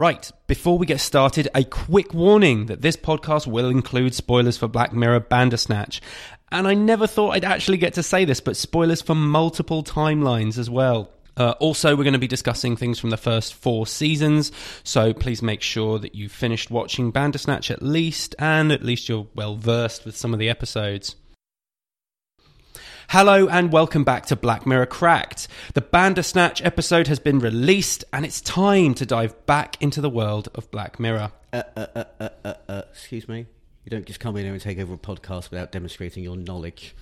Right, before we get started, a quick warning that this podcast will include spoilers for Black Mirror Bandersnatch. And I never thought I'd actually get to say this, but spoilers for multiple timelines as well. Uh, also, we're going to be discussing things from the first four seasons, so please make sure that you've finished watching Bandersnatch at least, and at least you're well versed with some of the episodes. Hello and welcome back to Black Mirror Cracked. The Bandersnatch episode has been released, and it's time to dive back into the world of Black Mirror. Uh, uh, uh, uh, uh, uh, excuse me. You don't just come in here and take over a podcast without demonstrating your knowledge.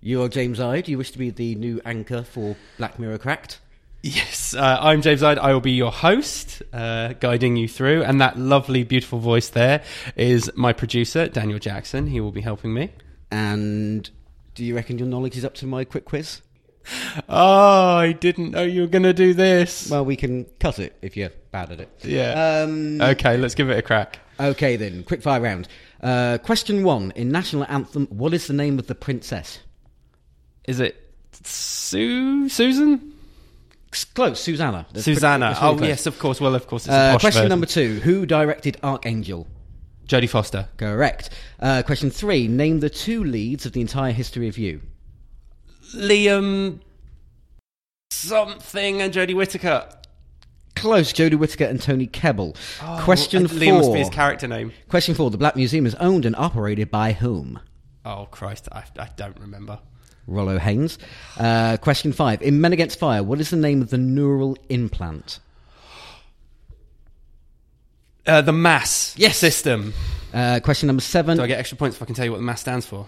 You are James Ide. You wish to be the new anchor for Black Mirror Cracked. Yes, uh, I'm James Ide. I will be your host, uh, guiding you through. And that lovely, beautiful voice there is my producer, Daniel Jackson. He will be helping me. And do you reckon your knowledge is up to my quick quiz? Oh, I didn't know you were going to do this. Well, we can cut it if you're bad at it. Yeah. Um, okay, let's give it a crack. okay, then. Quick fire round. Uh, question one. In National Anthem, what is the name of the princess? Is it Sue? Susan? Close, Susanna. That's Susanna. pretty- oh, close. yes, of course. Well, of course. It's a Uh, question version. number two. Who directed Archangel? Jodie Foster. Correct. Uh, question three. Name the two leads of the entire history of you. Liam something and Jodie Whittaker. Close. Jodie Whittaker and Toby Kebbell. question Uh, four. Liam must be his character name. Question four. The Black Museum is owned and operated by whom? Oh, Christ. I, I don't remember. Rolo Haynes. Uh, question five. In Men Against Fire, what is the name of the neural implant? Uh, the MASS Yes. system. Uh, question number seven. Do I get extra points if I can tell you what the MASS stands for?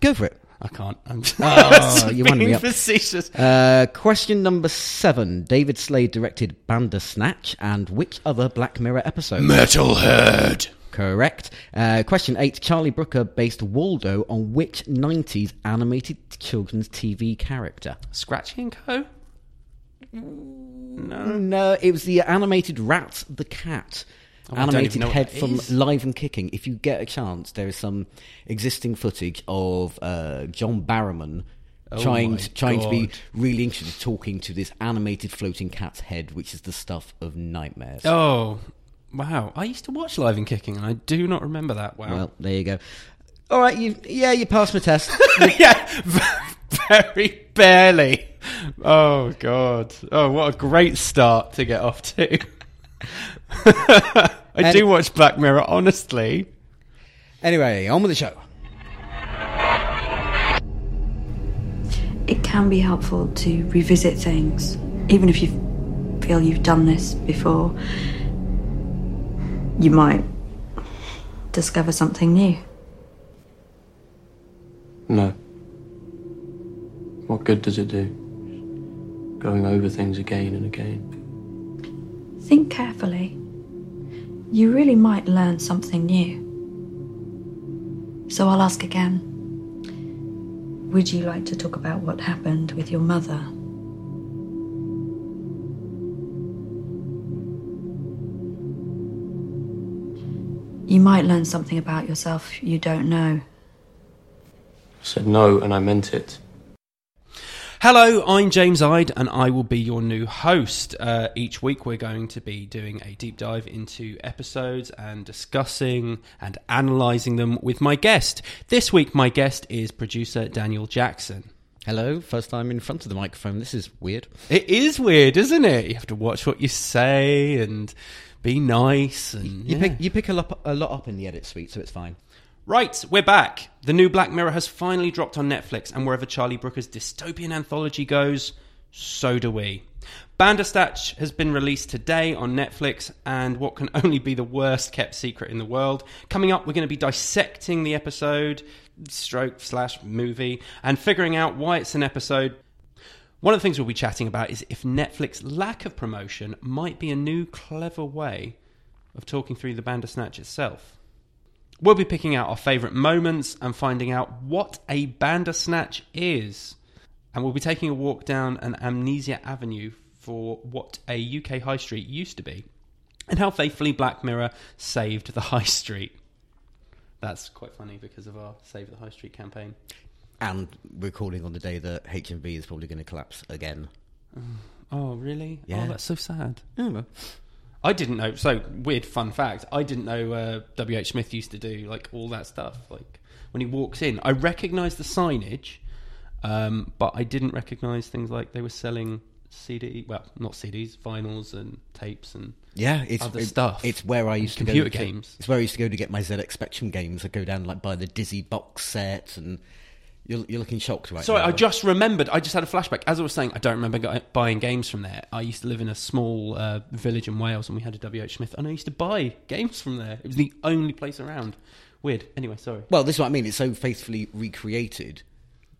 Go for it. I can't. I'm Oh, you wound me being up. facetious. Uh, question number seven. David Slade directed Bandersnatch and which other Black Mirror episode? Metalhead. Correct. Uh, question eight. Charlie Brooker based Waldo on which 90s animated children's TV character? Scratchy and Co. No. No, it was the animated rat the cat. Oh, I don't even animated head from is. Live and Kicking. If you get a chance, there is some existing footage of uh, John Barrowman Oh trying to, trying to be really interested, talking to this animated floating cat's head, which is the stuff of nightmares. Oh, wow. I used to watch Live and Kicking, and I do not remember that. Wow. Well, there you go. All right, you yeah, you passed my test. yeah, very barely. Oh god. Oh, what a great start to get off to. I And- do watch Black Mirror, honestly. anyway, on with the show. it can be helpful to revisit things, even if you feel you've done this before. You might discover something new. No. What good does it do? Going over things again and again. Think carefully. You really might learn something new. So I'll ask again. Would you like to talk about what happened with your mother? You might learn something about yourself you don't know. I said no, and I meant it. Hello, I'm James Ide, and I will be your new host. Uh, each week, we're going to be doing a deep dive into episodes and discussing and analysing them with my guest. This week, my guest is producer Daniel Jackson. Hello, first time in front of the microphone. This is weird. It is weird, isn't it? You have to watch what you say and be nice. And You yeah. pick you pick a lot, a lot up in the edit suite, so it's fine. Right, we're back. The new Black Mirror has finally dropped on Netflix, and wherever Charlie Brooker's dystopian anthology goes, so do we. Bandersnatch has been released today on Netflix, and what can only be the worst kept secret in the world. Coming up, we're going to be dissecting the episode, stroke slash movie, and figuring out why it's an episode. One of the things we'll be chatting about is if Netflix's lack of promotion might be a new clever way of talking through the Bandersnatch itself. We'll be picking out our favourite moments and finding out what a Bandersnatch is. And we'll be taking a walk down an Amnesia Avenue for what a UK high street used to be and how faithfully Black Mirror saved the high street. That's quite funny because of our Save the High Street campaign. And recording on the day that HMV is probably going to collapse again. Oh, really? Oh, yeah. Oh, that's so sad. Oh, well. I didn't know. So weird fun fact. I didn't know uh, W. H. Smith used to do like all that stuff. Like when he walks in, I recognised the signage, um, but I didn't recognise things like they were selling CD. Well, not CDs, vinyls and tapes and Yeah, it's Other it- stuff. It's where I used to Computer go to, games. It's where I used to go to get my ZX Spectrum games. I go down like buy the Dizzy box set, and you're, you're looking shocked right Sorry, now. I just remembered. I just had a flashback. As I was saying, I don't remember buying games from there. I used to live in a small uh, village in Wales, and we had a WH Smith, and I used to buy games from there. It was the only place around. Weird. Anyway, sorry. Well, this is what I mean. It's so faithfully recreated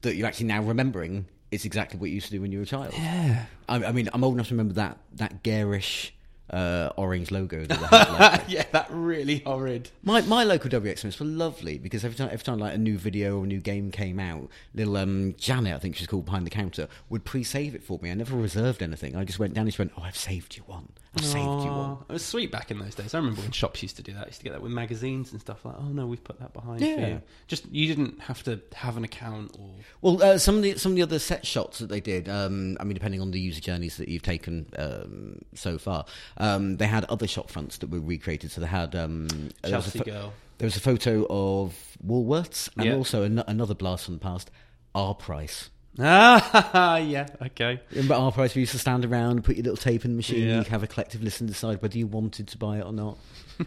that you're actually now remembering it's exactly what you used to do when you were a child. Yeah. I, I mean, I'm old enough to remember that that garish uh, orange logo that they had. like- yeah, that really horrid. My my local WH Smiths were lovely because every time every time like a new video or a new game came out, little um, Janet, I think she's called behind the counter, would pre-save it for me. I never reserved anything. I just went down and she went, "Oh, I've saved you one. I've saved you one." It was sweet back in those days. I remember when shops used to do that. I used to get that with magazines and stuff like. Oh no, we've put that behind. for Yeah. you." Just you didn't have to have an account or. Well, uh, some of the some of the other set shots that they did, um, I mean, depending on the user journeys that you've taken um, so far, um, they had other shop fronts that were recreated. So they had um, there was a Chelsea girl. There was a photo of Woolworths and Yeah. also an- another blast from the past, Our Price. Ah, yeah. Okay. Remember Our Price? We used to stand around, put your little tape in the machine, Yeah. and you have a collective listen, decide whether you wanted to buy it or not.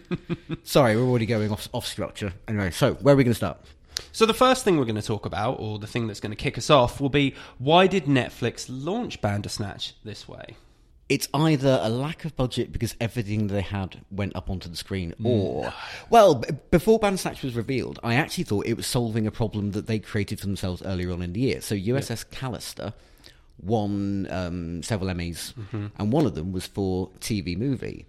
Sorry, we're already going off off structure. Anyway, so where are we going to start? So the first thing we're going to talk about, or the thing that's going to kick us off, will be why did Netflix launch Bandersnatch this way? It's either a lack of budget because everything they had went up onto the screen, or well, b- before Bandersnatch was revealed, I actually thought it was solving a problem that they created for themselves earlier on in the year. So USS Callister won um, several Emmys, and one of them was for TV movie.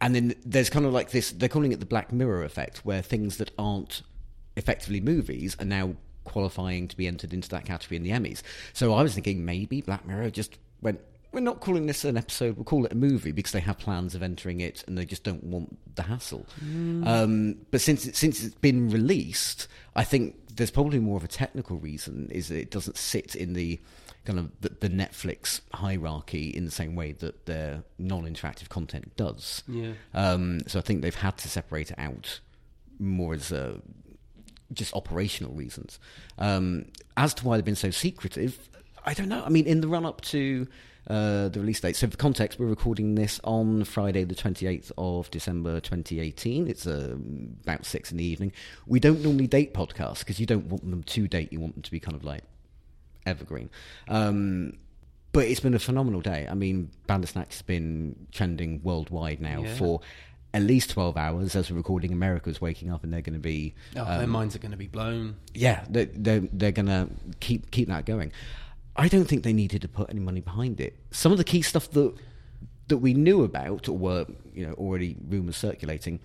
And then there's kind of like this, they're calling it the Black Mirror effect, where things that aren't effectively movies are now qualifying to be entered into that category in the Emmys. So I was thinking maybe Black Mirror just went, we're not calling this an episode, we'll call it a movie because they have plans of entering it and they just don't want the hassle. Um, but since, it, since it's been released, I think there's probably more of a technical reason, is that it doesn't sit in the kind of the, the Netflix hierarchy in the same way that their non-interactive content does. Yeah. Um, so I think they've had to separate it out more as a, just operational reasons. Um, as to why they've been so secretive, I don't know. I mean, in the run up to uh, the release date, so for context, we're recording this on Friday, the 28th of December 2018. It's uh, about six in the evening. We don't normally date podcasts because you don't want them to date, you want them to be kind of like evergreen. Um, but it's been a phenomenal day. I mean, Bandersnatch has been trending worldwide now Yeah. for at least 12 hours as we're recording. America's waking up and they're going to be. Oh, um, their minds are going to be blown. yeah, they're, they're, they're going to keep, keep that going. I don't think they needed to put any money behind it. Some of the key stuff that that we knew about or were you know already rumors circulating,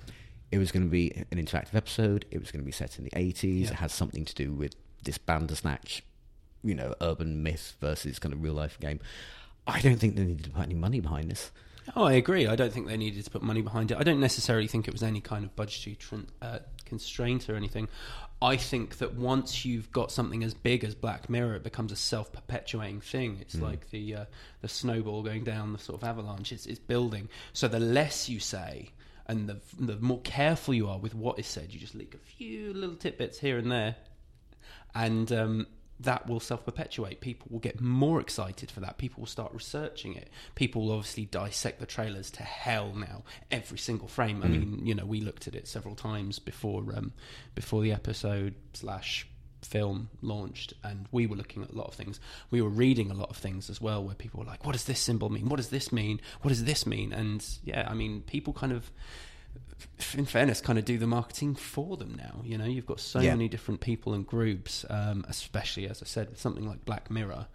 it was going to be an interactive episode. It was going to be set in the 80s. Yeah. It has something to do with this Bandersnatch, you know, urban myth versus kind of real life game. I don't think they needed to put any money behind this. Oh, I agree. I don't think they needed to put money behind it. I don't necessarily think it was any kind of budgetary tr- uh, constraint or anything. I think that once you've got something as big as Black Mirror, it becomes a self-perpetuating thing. It's like the uh, the snowball going down the sort of avalanche. It's, it's building. So the less you say, and the the more careful you are with what is said, you just leak a few little tidbits here and there, and um, that will self perpetuate. People will get more excited for that. People will start researching it. People will obviously dissect the trailers to hell now, every single frame. I mean, you know, we looked at it several times before um, before the episode slash film launched, and we were looking at a lot of things. We were reading a lot of things as well, where people were like, "What does this symbol mean? What does this mean? What does this mean?" And yeah, I mean, people kind of in fairness, kind of do the marketing for them now. You know, you've got so Yeah. many different people and groups, um, especially as I said, with something like Black Mirror,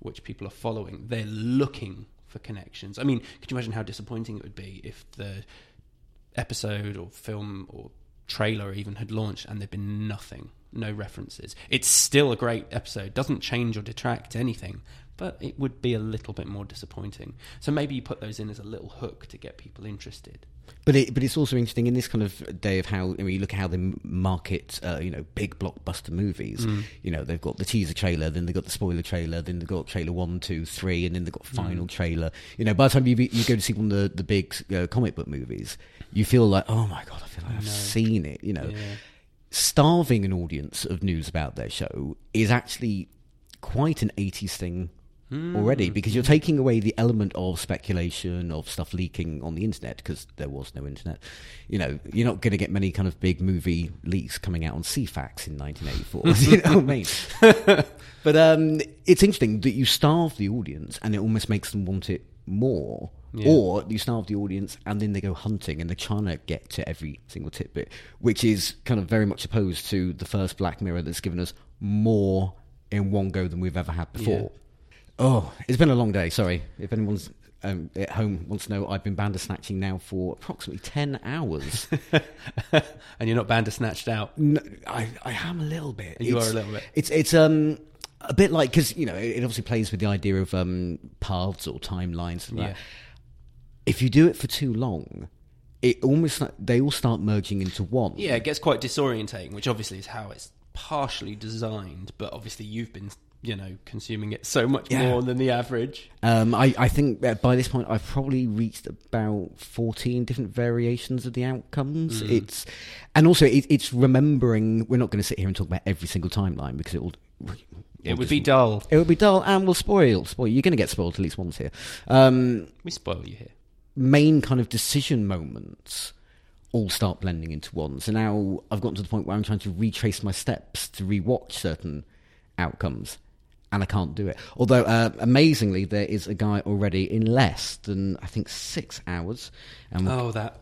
which people are following. They're looking for connections. I mean, could you imagine how disappointing it would be if the episode or film or trailer even had launched and there'd been nothing no references. It's still a great episode, doesn't change or detract anything, but it would be a little bit more disappointing. So maybe you put those in as a little hook to get people interested. But it, but it's also interesting in this kind of day of how I mean, you look at how they market, uh, you know, big blockbuster movies. You know, they've got the teaser trailer, then they've got the spoiler trailer, then they've got trailer one, two, three, and then they've got final trailer. You know, by the time you you go to see one of the the big uh, comic book movies, you feel like, oh my god, I feel like I've seen it. You know, Yeah. starving an audience of news about their show is actually quite an 80s thing already because you're taking away the element of speculation of stuff leaking on the internet because there was no internet. You know you're not going to get many kind of big movie leaks coming out on Ceefax in 1984 you know what i mean? But um, it's interesting that you starve the audience and it almost makes them want it more. Yeah. or you starve the audience and then they go hunting and they're trying to get to every single tidbit, which is kind of very much opposed to the first Black Mirror that's given us more in one go than we've ever had before. Oh, it's been a long day. Sorry. If anyone's um, at home wants to know, I've been bandersnatching now for approximately 10 hours. and you're not bandersnatched out. No, I, I am a little bit. You It's- are a little bit. It's it's um a bit like because you know it, obviously plays with the idea of um paths or timelines. And Yeah. that. If you do it for too long, it almost they all start merging into one. Yeah, it gets quite disorientating, which obviously is how it's partially designed, but obviously you've been, you know, consuming it so much Yeah. more than the average. Um, I, I think that by this point I've probably reached about fourteen different variations of the outcomes. Mm. It's and also it, it's remembering. We're not going to sit here and talk about every single timeline because it will. It would be dull. It would be dull and will spoil. Spoil. You're going to get spoiled at least once here. Um, We spoil you here. main kind of decision moments all start blending into one. So now I've gotten to the point where I'm trying to retrace my steps to rewatch certain outcomes, and I can't do it. Although uh, amazingly, there is a guy already in less than I think six hours, and Oh, that.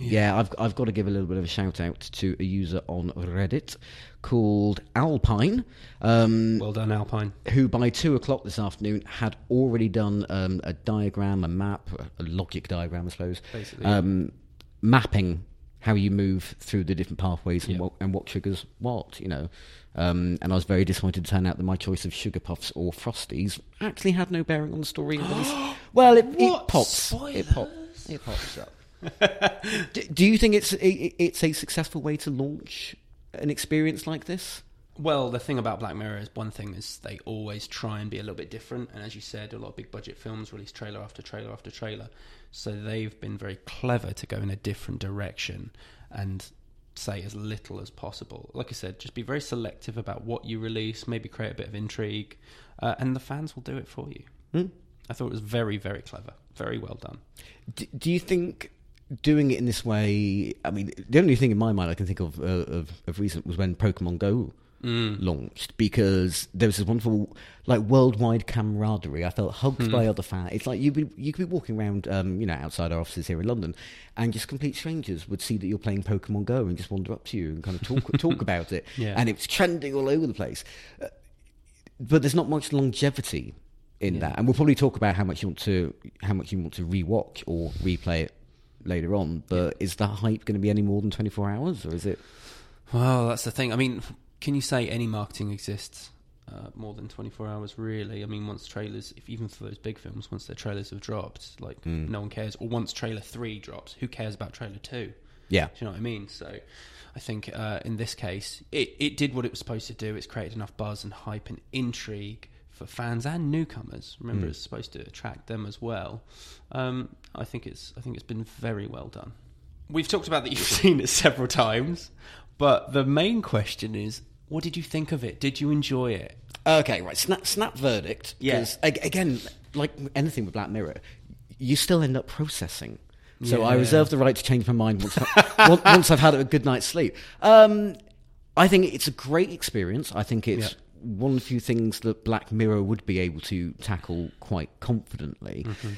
yeah, I've I've got to give a little bit of a shout out to a user on Reddit called Alpine. Um, Well done, Alpine. who by two o'clock this afternoon had already done um, a diagram, a map, a logic diagram, I suppose, Basically, um, mapping how you move through the different pathways and, Yeah. what, and what triggers what, you know. Um, and I was very disappointed to turn out that my choice of sugar puffs or frosties actually had no bearing on the story. in the least. well, it, it pops. It pops. It pops up. do, do you think it's it, it's a successful way to launch an experience like this? Well, the thing about Black Mirror is one thing is they always try and be a little bit different, and as you said, a lot of big budget films release trailer after trailer after trailer, so they've been very clever to go in a different direction and say as little as possible. Like I said, just be very selective about what you release, maybe create a bit of intrigue, uh, and the fans will do it for you. Hmm? I thought it was very, very clever, very well done. Do, do you think doing it in this way? I mean, the only thing in my mind I can think of uh, of, of recent was when Pokemon Go launched because there was this wonderful like worldwide camaraderie. I felt hugged by other fans. It's like you be you could be walking around, um, you know, outside our offices here in London, and just complete strangers would see that you're playing Pokemon Go and just wander up to you and kind of talk talk about it, Yeah. and was trending all over the place. Uh, but there's not much longevity in that, and we'll probably talk about how much you want to how much you want to rewatch or replay it later on. But is that hype going to be any more than 24 hours, or is it? Well, that's the thing. I mean, can you say any marketing exists uh, more than 24 hours, really? I mean, once trailers, if even for those big films, once their trailers have dropped, like, no one cares. Or once trailer 3 drops, who cares about trailer 2? Yeah, Do you know what I mean? So I think uh, in this case, it, it did what it was supposed to do. It's created enough buzz and hype and intrigue for fans and newcomers. Remember, it's supposed to attract them as well. Um, I think it's I think it's been very well done. We've talked about that you've seen it several times, but the main question is, what did you think of it? Did you enjoy it? Okay, right. Snap, snap verdict. Yes. ag- Again, like anything with Black Mirror, you still end up processing. So I reserve the right to change my mind once, I, once- I've had a good night's sleep. Um, I think it's a great experience. I think it's Yeah. one of the few things that Black Mirror would be able to tackle quite confidently. Mm-hmm.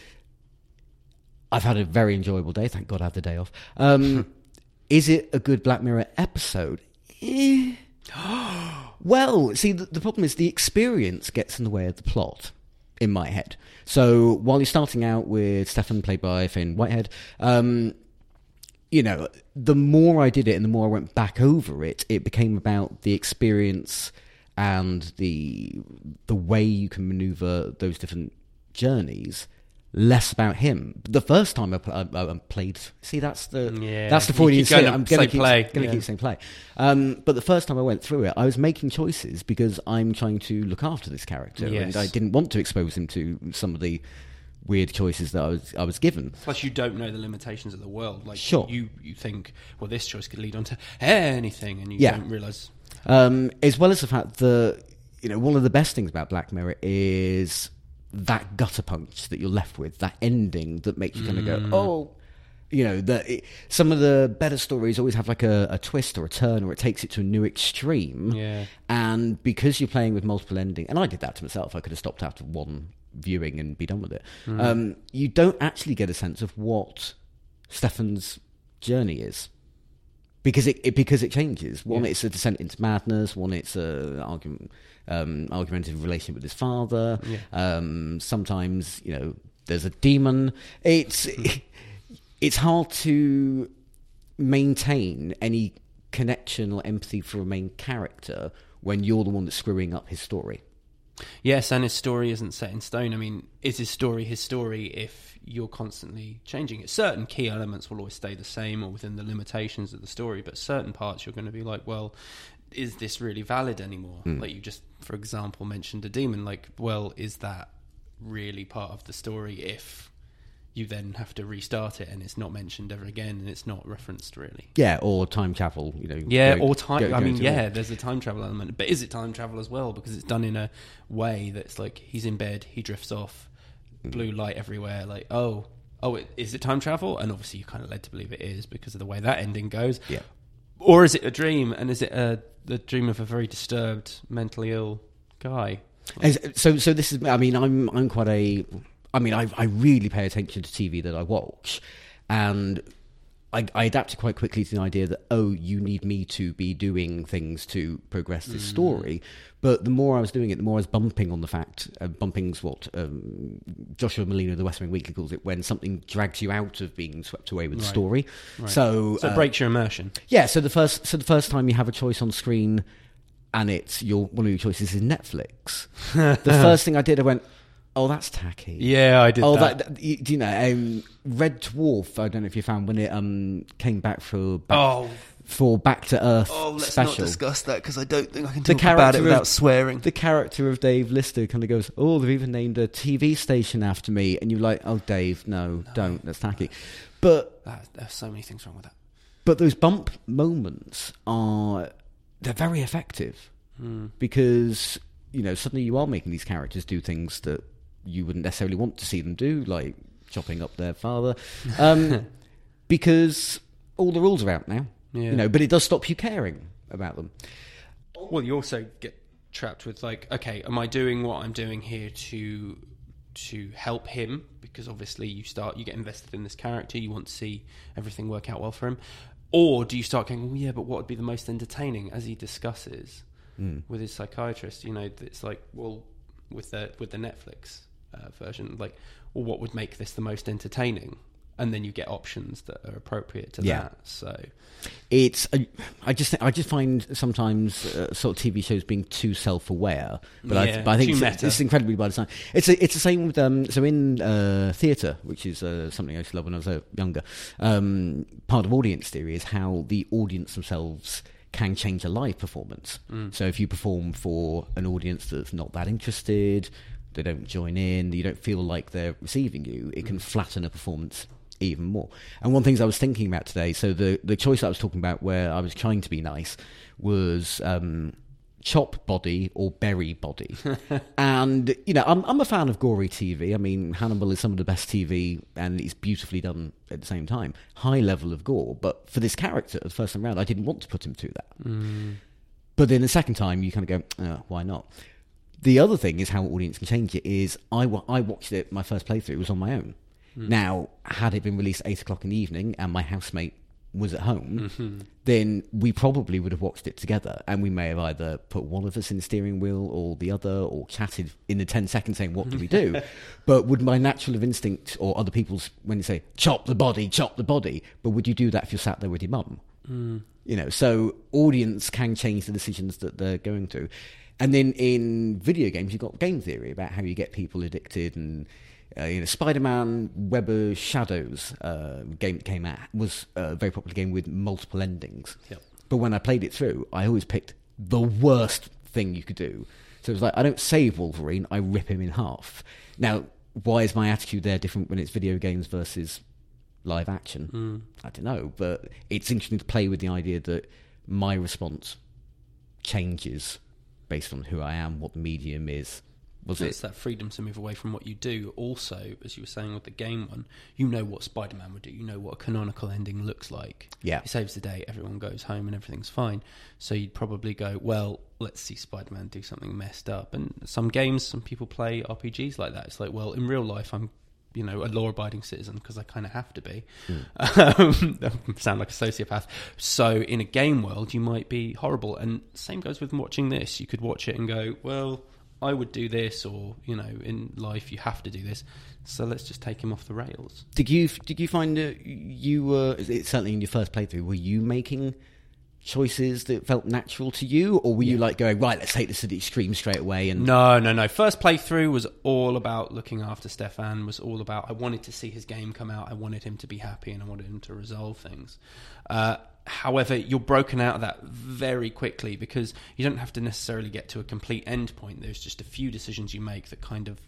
I've had a very enjoyable day. Thank God I had the day off. Um, is it a good Black Mirror episode? Eh. well, see, the, the problem is the experience gets in the way of the plot in my head. So while you're starting out with Stefan, played by Finn Whitehead, um, you know, the more I did it and the more I went back over it, it became about the experience and the the way you can maneuver those different journeys. Less about him. The first time I, pl- I, I played, see, that's the Yeah, that's the Freudian slip. I'm going to keep, play, Gonna yeah. keep saying play. Um, but the first time I went through it, I was making choices because I'm trying to look after this character, Yes. and I didn't want to expose him to some of the weird choices that I was I was given. Plus, you don't know the limitations of the world. Like, Sure. you you think, well, this choice could lead on to anything, and you Yeah. don't realize. Um, as well as the fact that you know one of the best things about Black Mirror is that gutter punch that you're left with, that ending that makes you kind of Mm. go, oh. You know, that some of the better stories always have like a, a twist or a turn, or it takes it to a new extreme. Yeah. And because you're playing with multiple ending, and I did that to myself, I could have stopped after one viewing and be done with it. Mm. Um, you don't actually get a sense of what Stefan's journey is because it, it because it changes. One, Yeah. it's a descent into madness. One, it's a argument, um, argumentative relationship with his father. Yeah. Um, sometimes, you know, there's a demon. It's it's hard to maintain any connection or empathy for a main character when you're the one that's screwing up his story. Yes, and his story isn't set in stone. I mean, is his story his story if you're constantly changing it? Certain key elements will always stay the same or within the limitations of the story, but certain parts you're going to be like, well, is this really valid anymore? Like you just, for example, mentioned a demon. Like, well, is that really part of the story if you then have to restart it and it's not mentioned ever again and it's not referenced really? Yeah, or time travel. You know. Yeah, go- or time. go- I mean, yeah, there's a time travel element, but is it time travel as well? Because it's done in a way that's like he's in bed, he drifts off, Mm. blue light everywhere. Like, oh, oh, is it time travel? And obviously, you're kind of led to believe it is because of the way that ending goes. Yeah. Or is it a dream? And is it a the dream of a very disturbed, mentally ill guy? So, so this is. I mean, I'm I'm quite a. I mean, I I really pay attention to TV that I watch, and I, I adapted quite quickly to the idea that oh, you need me to be doing things to progress this story. But the more I was doing it, the more I was bumping on the fact. Uh, bumping's what um, Joshua Malina, of the West Wing Weekly, calls it when something drags you out of being swept away with the story. Right. So, So it uh, breaks your immersion. yeah, so the first so the first time you have a choice on screen and it's your one of your choices is Netflix. the first thing I did I went, "Oh, that's tacky." Yeah, I did Oh, that. that, that you, do you know um, Red Dwarf? I don't know if you found when it um came back for back, Oh. for Back to Earth Oh, let's special. not discuss that because I don't think I can The talk about it without of- swearing. The character of Dave Lister kind of goes, "Oh, they've even named a TV station after me," and you're like, "Oh, Dave, no, don't. That's tacky." But That- there's so many things wrong with that. But those bump moments are they're very effective Hmm. because you know suddenly you are making these characters do things that you wouldn't necessarily want to see them do, like chopping up their father, um, because all the rules are out now. Yeah. You know, but it does stop you caring about them. Well, you also get trapped with like, okay, am I doing what I'm doing here to to help him? Because obviously, you start you get invested in this character, you want to see everything work out well for him, or do you start going, well, yeah, but what would be the most entertaining? As he discusses with his psychiatrist, you know, it's like, well, with the with the Netflix uh, version, like, well, what would make this the most entertaining? And then you get options that are appropriate to Yeah. that. So It's I I just I just find sometimes uh, sort of TV shows being too self-aware, but, I, Yeah, but I think it's, it's incredibly by design. It's a, it's the same with um, so in uh, theatre, which is uh, something I used to love when I was uh, younger. Um, part of audience theory is how the audience themselves can change a live performance. Mm. So if you perform for an audience that's not that interested, they don't join in, you don't feel like they're receiving you, it can Mm. flatten a performance even more. And one of the things I was thinking about today, so the the choice I was talking about where I was trying to be nice was um, chop body or bury body. and you know, I'm I'm a fan of gory TV. I mean, Hannibal is some of the best TV, and it's beautifully done at the same time. High level of gore, but for this character, the first time round, I didn't want to put him through that. But then the second time, you kind of go, oh, why not? The other thing is how audience can change it. Is I I watched it. My first playthrough was on my own. Hmm. Now, had it been released at eight o'clock in the evening, and my housemate was at home, mm-hmm. then we probably would have watched it together, and we may have either put one of us in the steering wheel or the other, or chatted in the ten seconds saying, "What do we do?" but would my natural instinct or other people's when you say "chop the body, chop the body," but would you do that if you're sat there with your mum? Hmm. You know, so audience can change the decisions that they're going through. And then in video games, you've got game theory about how you get people addicted. And uh, you know, Spider-Man: Web of Shadows uh, game that came out was a very popular game with multiple endings. Yep. But when I played it through, I always picked the worst thing you could do. So it was like I don't save Wolverine; I rip him in half. Now, why is my attitude there different when it's video games versus live action? I don't know, but it's interesting to play with the idea that my response changes based on who I am, what the medium is. Was it's it? that freedom to move away from what you do. Also, as you were saying with the game one, you know what Spider Man would do. You know what a canonical ending looks like. Yeah. He saves the day, everyone goes home, and everything's fine. So you'd probably go, well, let's see Spider Man do something messed up. And some games, some people play RPGs like that. It's like, well, in real life, I'm. You know, a law-abiding citizen because I kind of have to be. Um, sound like a sociopath. So, in a game world, you might be horrible, and same goes with watching this. You could watch it and go, "Well, I would do this, or you know, in life you have to do this. So let's just take him off the rails. Did you did you find that you were it- certainly in your first playthrough? Were you making choices that felt natural to you, or were you like going right? Let's take this to the extreme straight away. And No, no, no. First playthrough was all about looking after Stefan. Was all about I wanted to see his game come out. I wanted him to be happy, and I wanted him to resolve things. Uh, however, you're broken out of that very quickly because you don't have to necessarily get to a complete end point. There's just a few decisions you make that kind of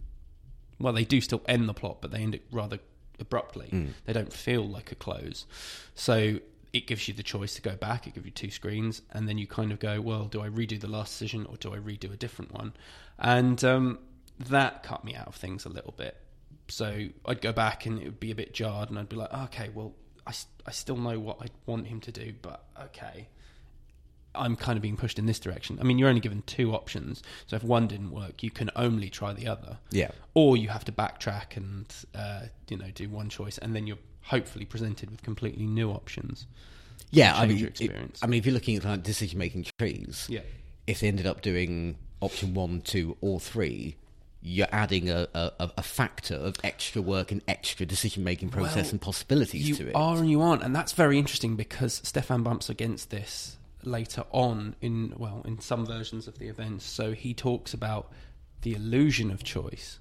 well, they do still end the plot, but they end it rather abruptly. They don't feel like a close. So it gives you the choice to go back. It gives you two screens, and then you kind of go, well, do I redo the last decision or do I redo a different one? And um, that cut me out of things a little bit. So I'd go back and it would be a bit jarred, and I'd be like, okay, well, I, I still know what I want him to do, but okay. I'm kind of being pushed in this direction. I mean, you're only given two options. So if one didn't work, you can only try the other. Yeah. Or you have to backtrack and uh, you know do one choice, and then you're hopefully presented with completely new options. yeah, I mean, it-. I mean, if you're looking at like decision making trees, Yeah. if they ended up doing option one, two, or three, you're adding a, a, a- a factor of extra work and extra decision making process Well, and possibilities to it. You are and you aren't, and that's very interesting because Stefan bumps against this later on in well in some versions of the events. So he talks about the illusion of choice,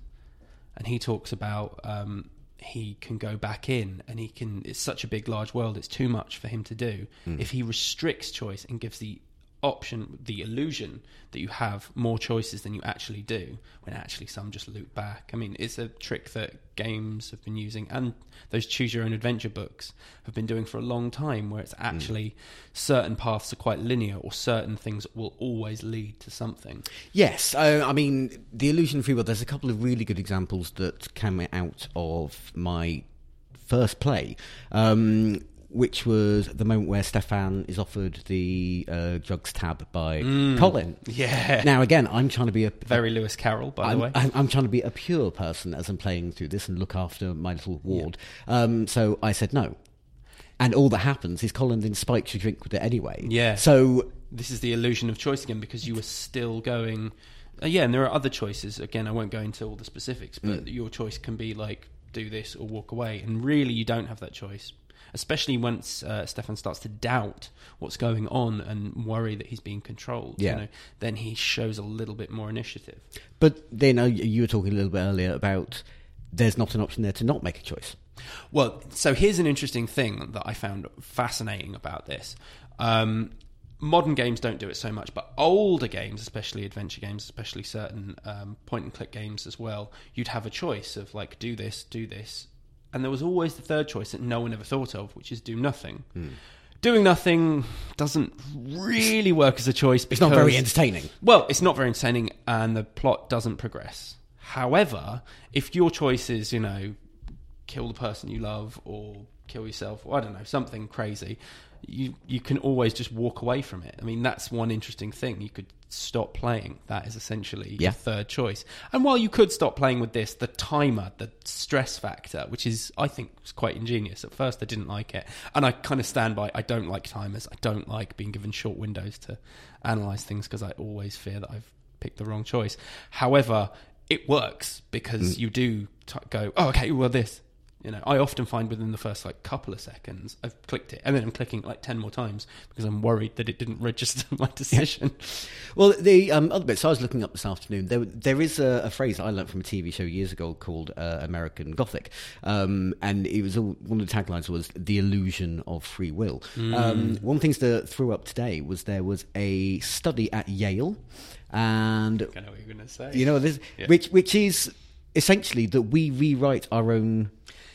and he talks about um, he can go back in and he can. It's such a big, large world; it's too much for him to do. Hmm. If he restricts choice and gives the option, the illusion that you have more choices than you actually do, when actually some just loop back. I mean, it's a trick that games have been using, and those choose your own adventure books have been doing for a long time, where it's actually certain paths are quite linear, or certain things will always lead to something. Yes, uh, I mean the illusion of free will. There's a couple of really good examples that came out of my first play, um, which was the moment where Stefan is offered the uh, drugs tab by Colin. Yeah. Now again, I'm trying to be a Very Lewis Carroll, by I'm, the way. I'm, I'm trying to be a pure person as I'm playing through this and look after my little ward. Um, so I said no. And all that happens is Colin then spikes your drink with it anyway. Yeah. So this is the illusion of choice again because you were still going uh, yeah and there are other choices again i won't go into all the specifics but your choice can be like do this or walk away and really you don't have that choice especially once uh, stefan starts to doubt what's going on and worry that he's being controlled Yeah. you know then he shows a little bit more initiative But then uh, you were talking a little bit earlier about there's not an option there to not make a choice. Well, so here's an interesting thing that I found fascinating about this. Um, modern games don't do it so much, but older games, especially adventure games, especially certain um, point and click games as well, you'd have a choice of like do this, do this, and there was always the third choice that no one ever thought of, which is do nothing. Hmm. Doing nothing doesn't really work as a choice. It's not very entertaining. well, it's not very entertaining, and the plot doesn't progress. However, if your choice is, you know, kill the person you love or kill yourself, or I don't know, something crazy, you you can always just walk away from it. I mean, that's one interesting thing. You could stop playing. That is essentially Yeah. your third choice. And while you could stop playing with this, the timer, the stress factor, which is I think was quite ingenious. At first, I didn't like it, and I kind of stand by. I don't like timers. I don't like being given short windows to analyze things because I always fear that I've picked the wrong choice. However, it works because mm. you do t- go, oh, okay, well, this. You know, I often find within the first like couple of seconds, I've clicked it, and then I'm clicking it like ten more times because I'm worried that it didn't register my decision. Well, the um, other bits I was looking up this afternoon. There, there is a, a phrase I learned from a TV show years ago called uh, American Gothic, um, and it was all, one of the taglines was "the illusion of free will." Um, one of the things that threw up today was there was a study at Yale, and I know what you're going to say. you know, this, Yeah. which which is essentially that we rewrite our own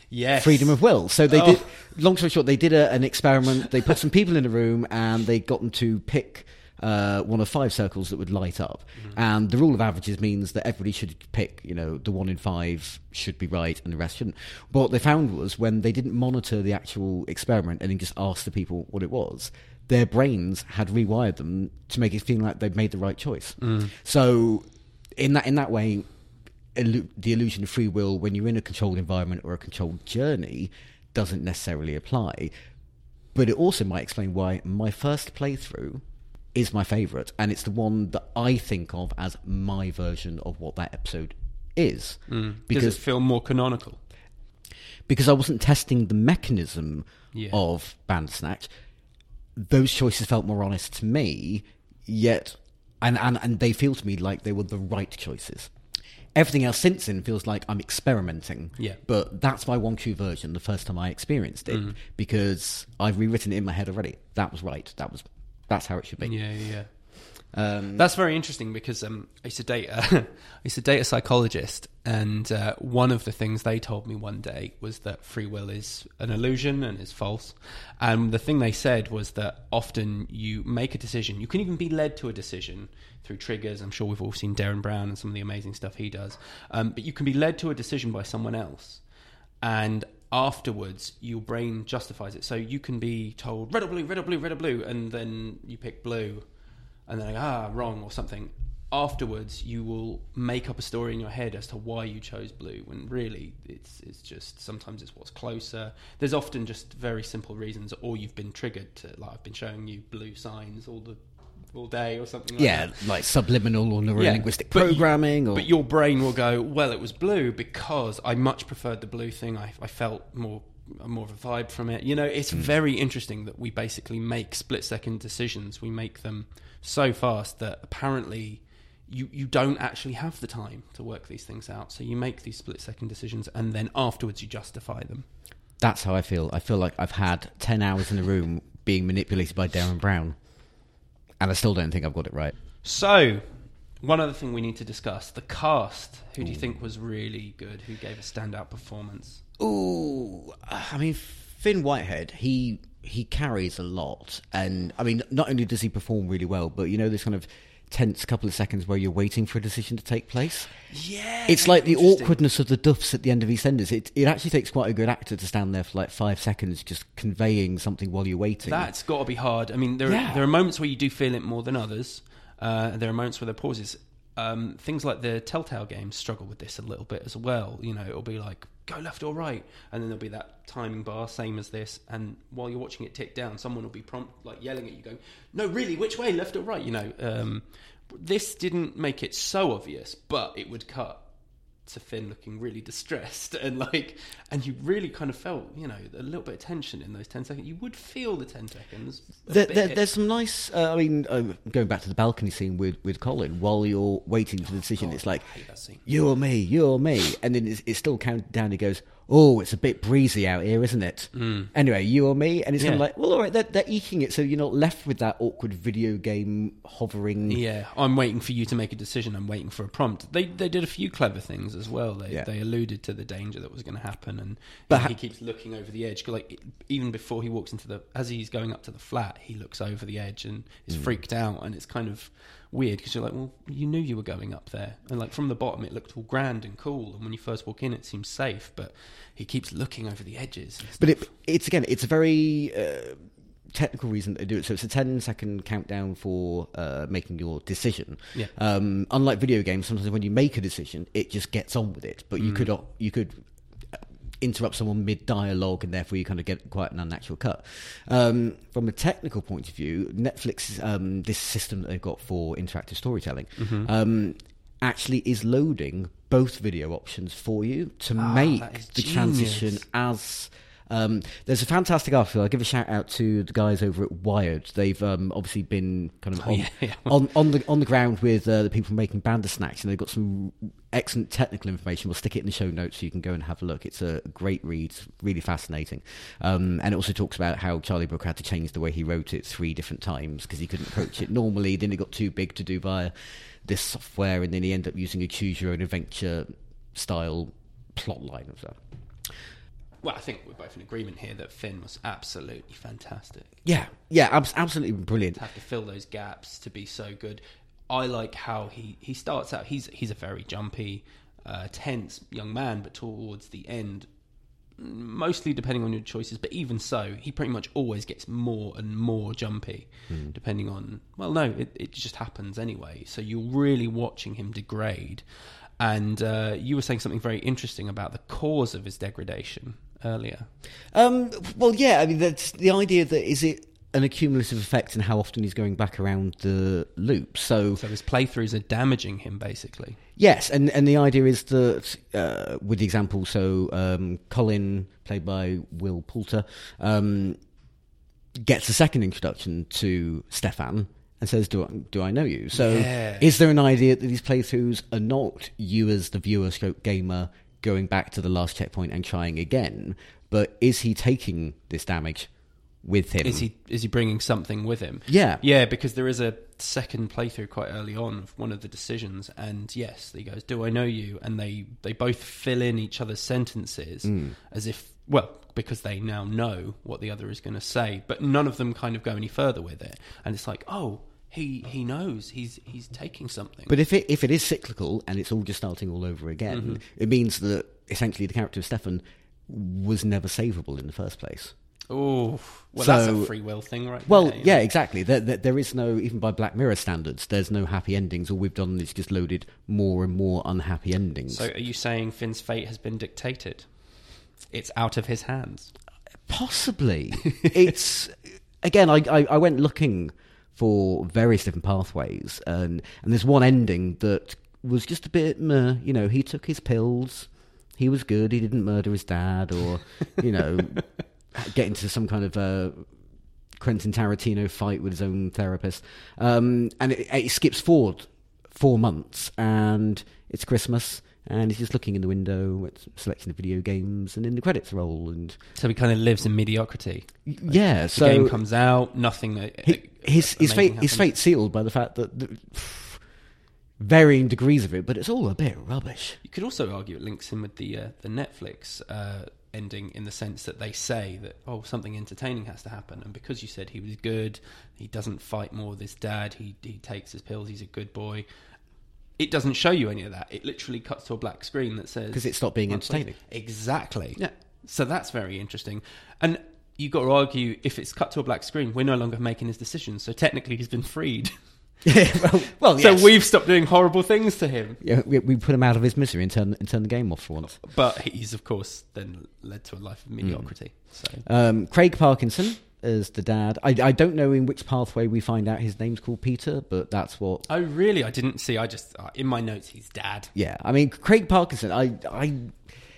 yes, freedom of will. So they Oh. did. Long story short, they did a, an experiment. They put some people in a room and they got them to pick uh, one of five circles that would light up. Mm-hmm. And the rule of averages means that everybody should pick. You know, the one in five should be right and the rest shouldn't. But what they found was when they didn't monitor the actual experiment and then just asked the people what it was. Their brains had rewired them to make it feel like they'd made the right choice. Mm. So, in that in that way, illu- the illusion of free will when you're in a controlled environment or a controlled journey doesn't necessarily apply. But it also might explain why my first playthrough is my favourite, and it's the one that I think of as my version of what that episode is. Mm. Does Because it feel more canonical? because I wasn't testing the mechanism Yeah. of Bandersnatch, those choices felt more honest to me, yet, and, and, and they feel to me like they were the right choices. Everything else since then feels like I'm experimenting. Yeah. But that's my one true version the first time I experienced it because I've rewritten it in my head already. That was right. That was that's how it should be. Yeah, yeah. yeah. Um, That's very interesting because um, I used to date a, I used to date a psychologist, and uh, one of the things they told me one day was that free will is an illusion and is false. And the thing they said was that often you make a decision, you can even be led to a decision through triggers. I'm sure we've all seen Derren Brown and some of the amazing stuff he does, um, but you can be led to a decision by someone else, and afterwards your brain justifies it. So you can be told red or blue, red or blue, red or blue, and then you pick blue and then ah wrong or something afterwards you will make up a story in your head as to why you chose blue when really it's it's just sometimes it's what's closer there's often just very simple reasons or you've been triggered to like I've been showing you blue signs all the all day or something like yeah, that like subliminal or Yeah, neurolinguistic but you- programming. or but your brain will go, well, it was blue because I much preferred the blue thing. I, I felt more more of a vibe from it. You know, it's Hmm. very interesting that we basically make split second decisions. We make them so fast that apparently you you don't actually have the time to work these things out. So you make these split second decisions and then afterwards you justify them. That's how I feel. I feel like I've had 10 hours in the room being manipulated by Derren Brown. And I still don't think I've got it right. So, one other thing we need to discuss the cast. Who do you think was really good? Who gave a standout performance? Ooh, I mean, Finn Whitehead, he he carries a lot. And, I mean, not only does he perform really well, but, you know, this kind of tense couple of seconds where you're waiting for a decision to take place? Yeah, It's like the awkwardness of the duffs at the end of EastEnders. It, it actually takes quite a good actor to stand there for like five seconds just conveying something while you're waiting. That's got to be hard. I mean, there Yeah. are, there are moments where you do feel it more than others. Uh, there are moments where there are pauses. Um, things like the Telltale games struggle with this a little bit as well. You know, it'll be like go left or right, and then there'll be that timing bar, same as this. And while you're watching it tick down, someone will be prompt like yelling at you, going, "No, really, which way, left or right?" You know, um, this didn't make it so obvious, but it would cut to Finn looking really distressed and like, and you really kind of felt, you know, a little bit of tension in those ten seconds. You would feel the ten seconds. There, there, there's some nice. Uh, I mean, uh, going back to the balcony scene with, with Colin, while you're waiting for the decision, God, it's like I hate that scene. you or me, you or me, and then it's, it's still counted down. He goes, "Oh, it's a bit breezy out here, isn't it?" Anyway, you or me, and it's kind of Mm. Like, well, all right, they're, they're eking it, so you're not left with that awkward video game hovering. Yeah, I'm waiting for you to make a decision. I'm waiting for a prompt. They they did a few clever things as well. They Yeah. they alluded to the danger that was going to happen, and But he ha- keeps looking over the edge. Like even before he walks into the, as he's going up to the flat, he looks over the edge and is Mm. freaked out, and it's kind of weird because you're like, well, you knew you were going up there, and like from the bottom, it looked all grand and cool, and when you first walk in, it seems safe, but he keeps looking over the edges. But it, it's again, it's a very uh, technical reason they do it. So it's a 10 second countdown for uh, making your decision. Yeah. Um, unlike video games, sometimes when you make a decision, it just gets on with it. But you could op- you could interrupt someone mid dialogue, and therefore you kind of get quite an unnatural cut. Um, from a technical point of view, Netflix, um, this system that they've got for interactive storytelling. Um, Actually, is loading both video options for you to make the genius. transition as um, there's a fantastic article. I'll give a shout out to the guys over at Wired. They've um, obviously been kind of on, Oh, yeah, yeah. on on the on the ground with uh, the people making Bandersnatch, and they've got some excellent technical information. We'll stick it in the show notes so you can go and have a look. It's a great read, really fascinating, um, and it also talks about how Charlie Brooker had to change the way he wrote it three different times because he couldn't approach it normally. Then it got too big to do via this software, and then he ended up using a choose your own adventure style plot line of that. Well, I think we're both in agreement here that Finn was absolutely fantastic. Yeah, yeah, abs- absolutely brilliant. to have to fill those gaps to be so good. I like how he, he starts out. He's he's a very jumpy, uh, tense young man, but towards the end, mostly depending on your choices, but even so, he pretty much always gets more and more jumpy, depending on. Well, no, it, it just happens anyway. So you're really watching him degrade. And uh, you were saying something very interesting about the cause of his degradation earlier. Um, well, yeah, I mean, that's the idea that is it an accumulative effect and how often he's going back around the loop. So, So his playthroughs are damaging him, basically. yes, and, and the idea is that, uh, with the example, so um, Colin, played by Will Poulter, um, gets a second introduction to Stefan and says, "Do I, do I know you?" So, Yeah. is there an idea that these playthroughs are not you as the viewer, stroke gamer, going back to the last checkpoint and trying again, but is he taking this damage with him? Is he is he bringing something with him? Yeah. yeah, because there is a second playthrough quite early on of one of the decisions, and yes, he goes, "Do I know you?" And they they both fill in each other's sentences Hmm. as if well because they now know what the other is going to say, but none of them kind of go any further with it, and it's like, oh, he he knows he's he's taking something. But if it if it is cyclical and it's all just starting all over again, Mm-hmm. it means that essentially the character of Stefan was never savable in the first place. oh, well, that's a free will thing, right? Well, there, yeah, know? exactly. There, there, there is no, even by Black Mirror standards, there's no happy endings. All we've done is just loaded more and more unhappy endings. So, are you saying Fionn's fate has been dictated? It's out of his hands. Possibly. it's again. I, I I went looking for various different pathways, and and there's one ending that was just a bit. Meh, you know, he took his pills. He was good. He didn't murder his dad, or you know, get into some kind of. Uh, Quentin Tarantino fight with his own therapist, um, and it, it skips forward four months, and it's Christmas, and he's just looking in the window at selection of video games, and then the credits roll, and So he kind of lives in mediocrity. yeah, The so game comes out, nothing. Hi- his his fate his fate sealed by the fact that the, varying degrees of it, but it's all a bit rubbish. You could also argue it links in with the uh, the Netflix uh, ending in the sense that they say that oh something entertaining has to happen, and because you said he was good, he doesn't fight more with his dad. He he takes his pills. He's a good boy. It doesn't show you any of that. It literally cuts to a black screen that says because it stopped being entertaining. Exactly. Yeah. So that's very interesting, and. You've got to argue if it's cut to a black screen, we're no longer making his decisions. So technically, he's been freed. well, well, So we've stopped doing horrible things to him. yeah, we, we put him out of his misery and turn and turn the game off for once. But he's, of course, then led to a life of mediocrity. So Um, Craig Parkinson as the dad. I, I don't know in which pathway we find out his name's called Peter, but that's what. Oh, really? I didn't see. I just uh, in my notes, he's dad. Yeah, I mean Craig Parkinson. I I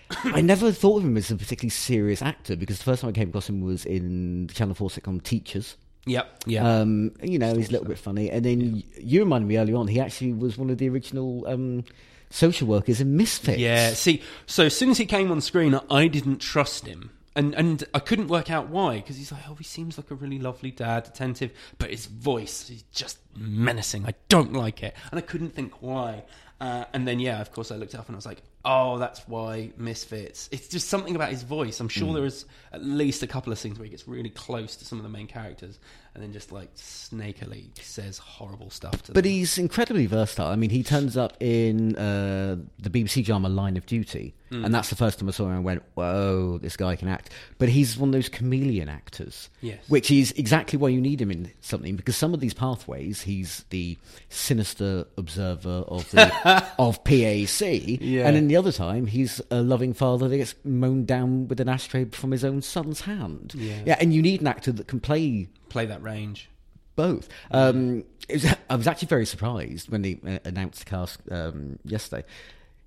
I never thought of him as a particularly serious actor because the first time I came across him was in the Channel Four sitcom Teachers. Yep. Yeah. Um, you know, he's a little bit funny. And then y you reminded me earlier on, he actually was one of the original um, social workers in Misfits. yeah. See, so as soon as he came on screen, I didn't trust him. And, and I couldn't work out why because he's like, oh, he seems like a really lovely dad, attentive, but his voice is just menacing. I don't like it, and I couldn't think why. Uh, and then, yeah, of course, I looked up and I was like, Oh, that's why Misfits. It's just something about his voice. I'm sure there is at least a couple of scenes where he gets really close to some of the main characters and then just like snakily says horrible stuff to But them. he's incredibly versatile. I mean, he turns up in uh, the BBC drama Line of Duty, Hmm. and that's the first time I saw him and went, whoa, this guy can act. But he's one of those chameleon actors, Yes. which is exactly why you need him in something, because some of these pathways, he's the sinister observer of, the, of PAX, Yeah. and then the other time, he's a loving father that gets mown down with an ashtray from his own son's hand. Yeah. yeah and you need an actor that can play Play that range. both. Um, it was, I was actually very surprised when they uh, announced the cast um, yesterday.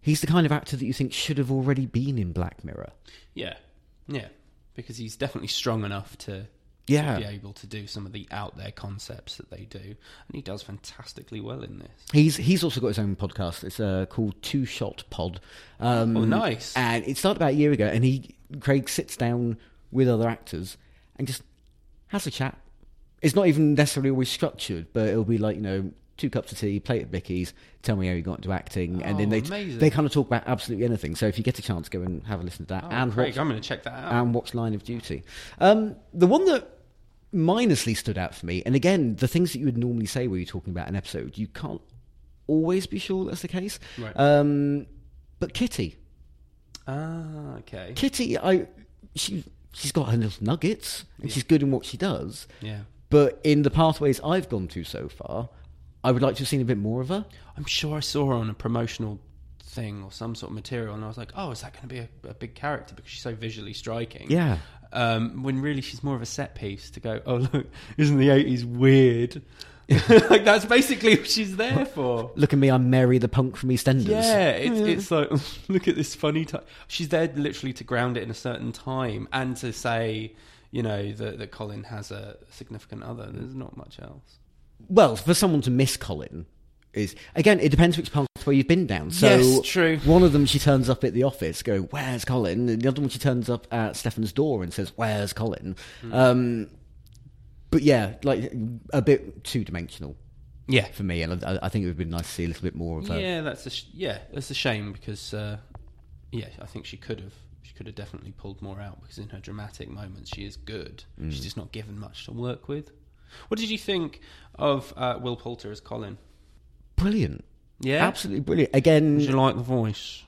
He's the kind of actor that you think should have already been in Black Mirror. Yeah. Yeah. Because he's definitely strong enough to, Yeah. be able to do some of the out there concepts that they do. And he does fantastically well in this. He's he's also got his own podcast. It's uh, called Two Shot Pod. Um, Oh, nice. And it started about a year ago. And he Craig sits down with other actors and just has a chat. It's not even necessarily always structured, but it'll be like you know two cups of tea, plate of bickies. Tell me how you got into acting, and then Oh, they amazing. they kind of talk about absolutely anything. So if you get a chance, go and have a listen to that. Oh, and Craig, watch, I'm going to check that out. and watch Line of Duty. Um, the one that minorly stood out for me, and again, the things that you would normally say when you're talking about an episode, you can't always be sure that's the case. Right. Um, but Kitty, ah, okay. Kitty, I she she's got her little nuggets, and she's good in what she does. Yeah. But in the pathways I've gone to so far, I would like to have seen a bit more of her. I'm sure I saw her on a promotional thing or some sort of material, and I was like, "Oh, is that going to be a, a big character because she's so visually striking?" Yeah. Um, when really she's more of a set piece to go. Oh look, isn't the '80s weird? like that's basically what she's there for. Look at me, I'm Mary the punk from EastEnders. Yeah, it's, it's like look at this funny time. She's there literally to ground it in a certain time and to say, you know, that, that Colin has a significant other. There's not much else. Well, for someone to miss Colin is again, it depends which pathway you've been down. So Yes, true. One of them, she turns up at the office, going, "Where's Colin?" And the other one, she turns up at Stefan's door and says, "Where's Colin?" Hmm. Um, but yeah, like a bit two dimensional Yeah, for me, and I, I think it would be nice to see a little bit more of her. Yeah, that's a sh- yeah, that's a shame because uh, yeah, I think she could have she could have definitely pulled more out because in her dramatic moments she is good. She's just not given much to work with. What did you think of uh, Will Poulter as Colin? Brilliant, Yeah, absolutely brilliant. Again, Did you like the voice?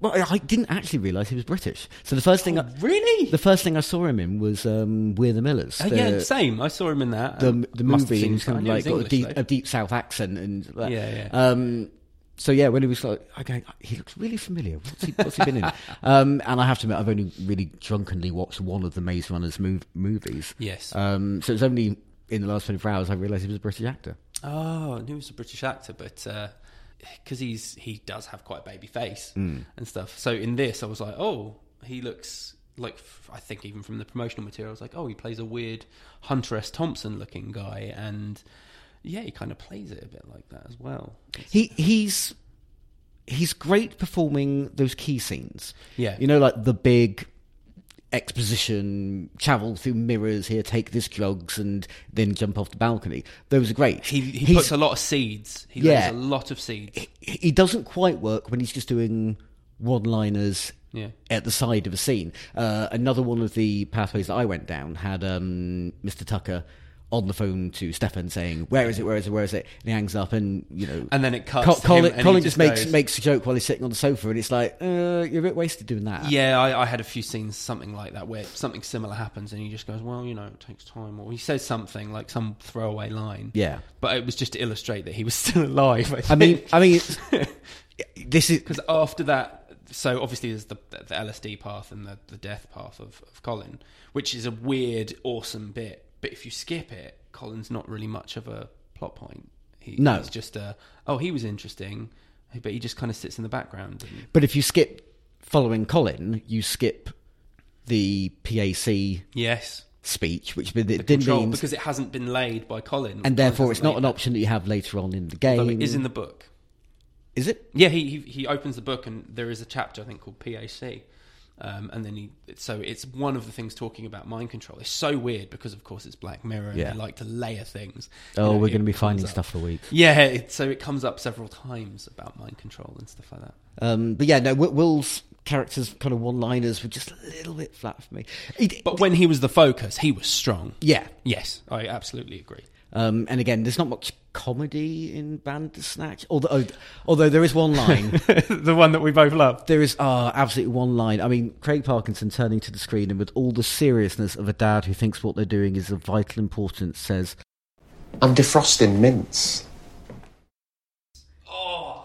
well, I- didn't actually realise he was British. So the first thing, I, Really? the first thing I saw him in was um, We're the Millers. Uh, yeah, same. I saw him in that. the Um, the movie he's kind of like got a deep, a deep South accent and that. Yeah, yeah. Um, so yeah, when he was like, okay, he looks really familiar. What's he, what's he been in? Um, and I have to admit, I've only really drunkenly watched one of the Maze Runners mov- movies. Yes. Um, so it's only in the last 24 hours I realised he was a British actor. Oh, I knew he was a British actor, but uh, because he's he does have quite a baby face hmm. and stuff. So in this, I was like, oh, he looks like I think even from the promotional material, I was like, oh, he plays a weird Hunter S. Thompson looking guy, and yeah, he kind of plays it a bit like that as well. It's- He he's he's great performing those key scenes. Yeah. you know, like the big exposition, travel through mirrors here, take this drugs, and then jump off the balcony. Those are great. he he puts a lot of seeds. He Yeah. lays a lot of seeds. he he doesn't quite work when he's just doing one-liners Yeah. at the side of a scene. Uh, another one of the pathways that I went down had um, Mr. Tucker on the phone to Stefan saying, "Where is it? Where is it? Where is it?" And he hangs up, and you know, And then it cuts Col- Colin, Colin just just makes makes a joke while he's sitting on the sofa, and it's like, uh, "You're a bit wasted doing that." Yeah, I, I had a few scenes, something like that, where something similar happens, and he just goes, "Well, you know, it takes time," or he says something like some throwaway line. Yeah. but it was just to illustrate that he was still alive. I, I mean, I mean, this is because after that, so obviously there's the the LSD path and the the death path of, of Colin, which is a weird, awesome bit. But if you skip it, Colin's not really much of a plot point. He, No. he's just a oh, he was interesting, but he just kind of sits in the background. But if you skip following Colin, you skip the PAX yes, speech, which the control means, because it hasn't been laid by Colin, and therefore it's not an that. option that you have later on in the game. Although it is in the book. Is it? Yeah, he, he he opens the book and there is a chapter I think called PAX, Um, and then he, so it's one of the things talking about mind control. It's so weird because, of course, it's Black Mirror and Yeah. they like to layer things. Oh, You know, we're going to be finding up. stuff for weeks. Yeah, it, so it comes up several times about mind control and stuff like that. Um, but yeah, no, Will's character's kind of one-liners were just a little bit flat for me. He- But when he was the focus, he was strong. yeah, Yes, I absolutely agree. Um, and again, there's not much comedy in Bandersnatch, although although there is one line. the one that we both love. There is uh, absolutely one line. I mean, Craig Parkinson turning to the screen and with all the seriousness of a dad who thinks what they're doing is of vital importance says, I'm defrosting mince.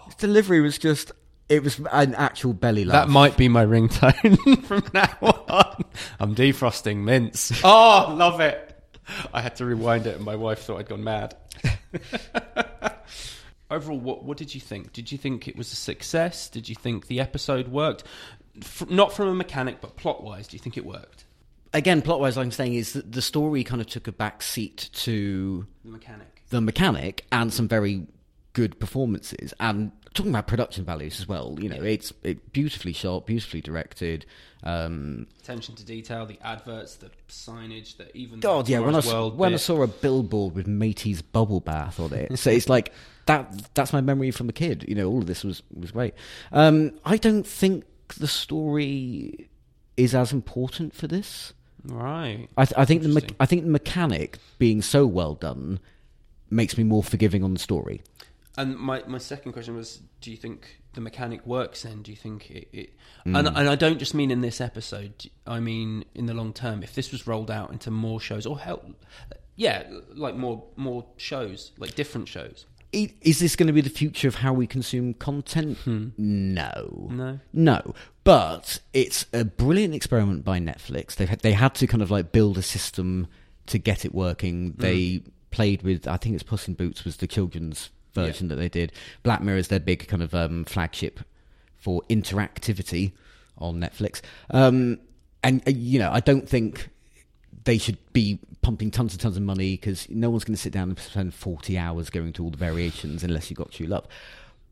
His delivery was just, it was an actual belly laugh. That might be my ringtone from now on. I'm defrosting mince. Oh, love it. I had to rewind it, and my wife thought I'd gone mad. Overall, what what did you think? Did you think it was a success? Did you think the episode worked? F- not from a mechanic, but plot wise, do you think it worked? Again, plot-wise, I'm saying is that the story kind of took a back seat to The mechanic. the mechanic and some very good performances and talking about production values as well you know it's it beautifully shot beautifully directed um Attention to detail, the adverts, the signage, the even. god yeah when I, Tomorrow's World when I saw a billboard with matey's bubble bath on it so it's like that that's my memory from a kid you know all of this was was great um i don't think the story is as important for this right. I, th- I think the me- I think the mechanic being so well done makes me more forgiving on the story. And my, my second question was: Do you think the mechanic works? Then do you think it? it Mm. and, and I don't just mean in this episode. I mean in the long term. If this was rolled out into more shows, or help, yeah, like more more shows, like different shows. Is this going to be the future of how we consume content? No, No. no. But it's a brilliant experiment by Netflix. They had, they had to kind of like build a system to get it working. They played with I think it's Puss in Boots was the children's version that they did. Black Mirror is their big kind of um, flagship for interactivity on Netflix. Um, and uh, you know, I don't think they should be pumping tons and tons of money because no one's going to sit down and spend 40 hours going to all the variations unless you've got true love.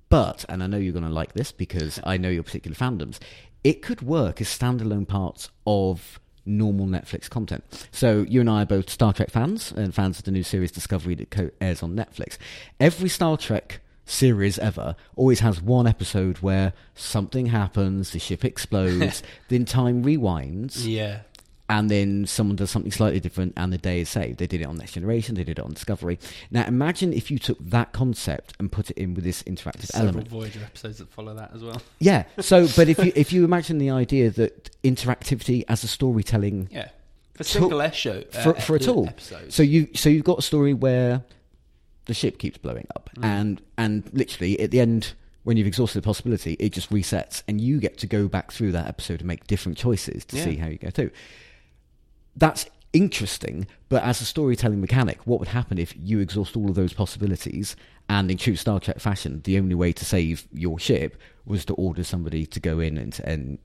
But, and I know you're going to like this because I know your particular fandoms, it could work as standalone parts of normal Netflix content. So you and I are both Star Trek fans and fans of the new series Discovery that co- airs on Netflix. Every Star Trek series ever always has one episode where something happens, the ship explodes, then time rewinds, Yeah. And then someone does something slightly different and the day is saved. They did it on Next Generation, they did it on Discovery. Now imagine if you took that concept and put it in with this interactive Several element. Voyager episodes that follow that as well. Yeah. So but if you if you imagine the idea that interactivity as a storytelling Yeah. For single S show. uh, for, for a the tool. Episodes. So you so you've got a story where the ship keeps blowing up, and and literally at the end, when you've exhausted the possibility, it just resets, and you get to go back through that episode and make different choices to Yeah. see how you go through. That's interesting, but as a storytelling mechanic, what would happen if you exhaust all of those possibilities? And in true Star Trek fashion, the only way to save your ship was to order somebody to go in and, and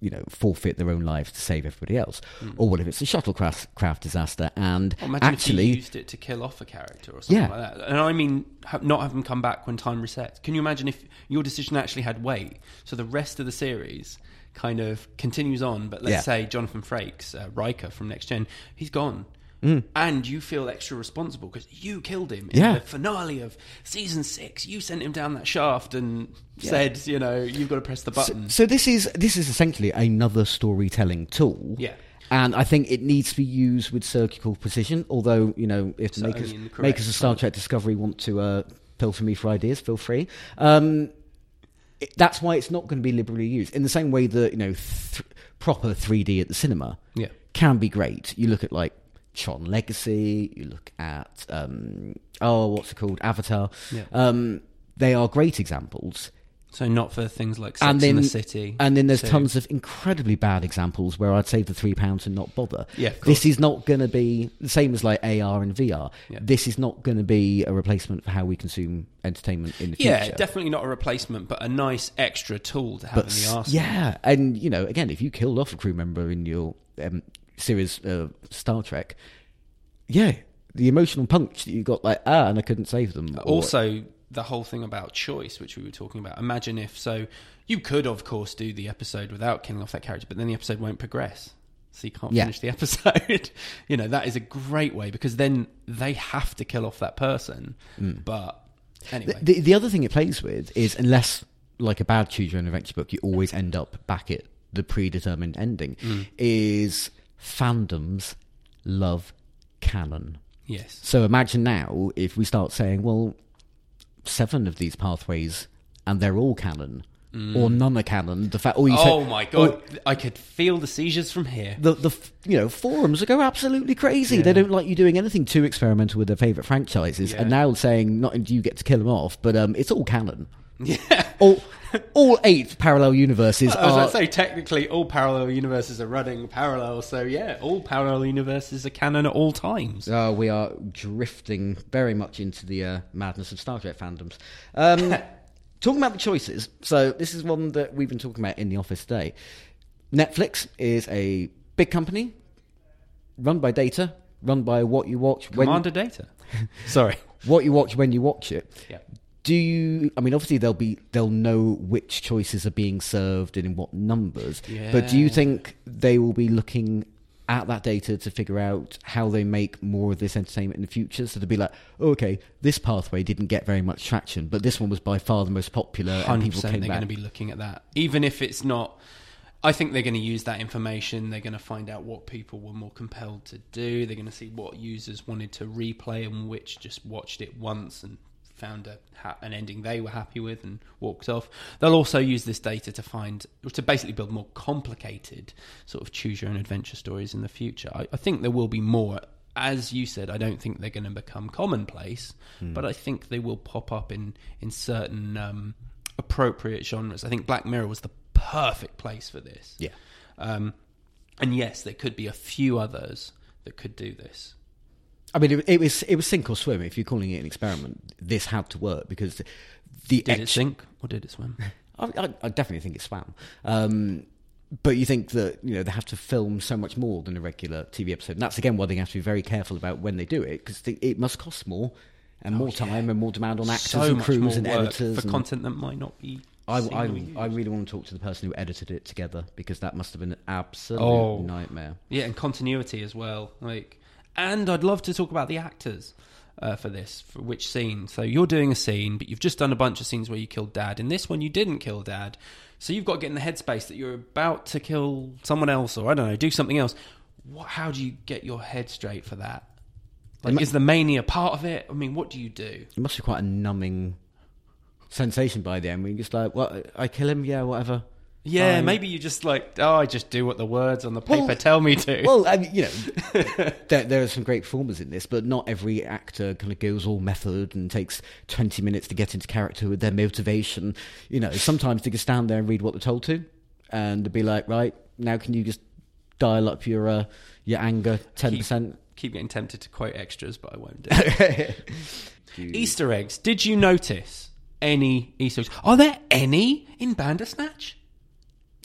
you know, forfeit their own lives to save everybody else. Hmm. Or what if it's a shuttlecraft craft disaster and Well, actually if you used it to kill off a character or something Yeah. like that. And I mean, not have them come back when time resets. Can you imagine if your decision actually had weight? So the rest of the series kind of continues on, but let's Yeah. say Jonathan Frakes, uh, Riker from Next Gen, he's gone. And you feel extra responsible because you killed him in Mm. Yeah. the finale of season six. You sent him down that shaft and said, you know, you've got to press the button. so this is this is essentially another storytelling tool. Yeah. And I think it needs to be used with surgical precision. Although you know, if the So makers only in the makers of Star Trek Discovery want to uh, filter me for ideas, feel free. Um, it- that's why it's not going to be liberally used. In the same way that you know, th- proper 3D at the cinema Yeah. can be great. You look at like Tron Legacy. You look at um, oh, what's it called, Avatar. Yeah. Um, they are great examples So not for things like Sex and then in the City. and then there's So- tons of incredibly bad examples where I'd save the three pounds and not bother. Yeah, this is not going to be the same as like AR and VR. Yeah. This is not going to be a replacement for how we consume entertainment in the future. Yeah, definitely not a replacement, but a nice extra tool to have But in the arsenal. yeah, and you know, again, if you killed off a crew member in your um, series uh, Star Trek, yeah, the emotional punch that you got, like ah, and I couldn't save them. or- Also, the whole thing about choice, which we were talking about. Imagine if so, you could of course do the episode without killing off that character, but then the episode won't progress. So you can't Yeah. finish the episode. you know that is a great way because then they have to kill off that person. Hmm. But anyway, The, the, the other thing it plays with is unless, like a bad choose your own adventure book, you always end up back at the predetermined ending. Hmm. Is fandoms love canon? yes, So imagine now if we start saying, well, seven of these pathways and they're all canon, or none are canon. The fact, or you say- oh my god, or I could feel the seizures from here. the the you know forums go absolutely crazy. They don't like you doing anything too experimental with their favorite franchises, Yeah. and now saying not you get to kill them off, but um, it's all canon. Yeah. All all eight parallel universes I was are. going to say, technically, all parallel universes are running parallel. So, yeah, all parallel universes are canon at all times. Uh, we are drifting very much into the uh, madness of Star Trek fandoms. Um, talking about the choices, so this is one that we've been talking about in the office today. Netflix is a big company, run by data, run by what you watch when Commander Data. Sorry. what you watch when you watch it. Yeah. Do you? I mean, obviously they'll be they'll know which choices are being served and in what numbers. But do you think they will be looking at that data to figure out how they make more of this entertainment in the future? So to be like, oh, okay, this pathway didn't get very much traction, but this one was by far the most popular, and people came they're back. going to be looking at that, even if it's not. I think they're going to use that information. They're going to find out what people were more compelled to do. They're going to see what users wanted to replay and which just watched it once and found a, ha- an ending they were happy with and walked off. They'll also use this data to find to basically build more complicated sort of choose your own adventure stories in the future. I, I think there will be more. As you said, I don't think they're going to become commonplace, but I think they will pop up in in certain um, appropriate genres. I think Black Mirror was the perfect place for this. Yeah. Um, and yes, there could be a few others that could do this. I mean, it, it was it was sink or swim. If you're calling it an experiment, this had to work because the, Did it sink or did it swim? I, I, I definitely think it swam. Um, but you think that you know they have to film so much more than a regular TV episode, and that's again why they have to be very careful about when they do it because it must cost more and more time and more demand on actors Oh, so and crews and editors. for and content that might not be. I, I. I really want to talk to the person who edited it together because that must have been an absolute Oh. nightmare. Yeah, and continuity as well. Like, and I'd love to talk about the actors uh, for this. For which scene? So you're doing a scene, but you've just done a bunch of scenes where you killed Dad. In this one, you didn't kill Dad. So you've got to get in the headspace that you're about to kill someone else, or I don't know, do something else. What, how do you get your head straight for that? Like, is the mania part of it? I mean, what do you do? It must be quite a numbing sensation by the end. You're just like, "What? I kill him? Yeah, whatever." Yeah, Fine. maybe you just like, oh, I just do what the words on the paper Well- tell me to. Well, I mean, you know, there, there are some great performers in this, but not every actor kind of goes all method and takes 20 minutes to get into character with their motivation. You know, sometimes they can stand there and read what they're told to and be like, right, now can you just dial up your uh, your anger 10%? Keep getting tempted to quote extras, but I won't do it. Easter eggs. Did you notice any Easter eggs? Are there any in Bandersnatch?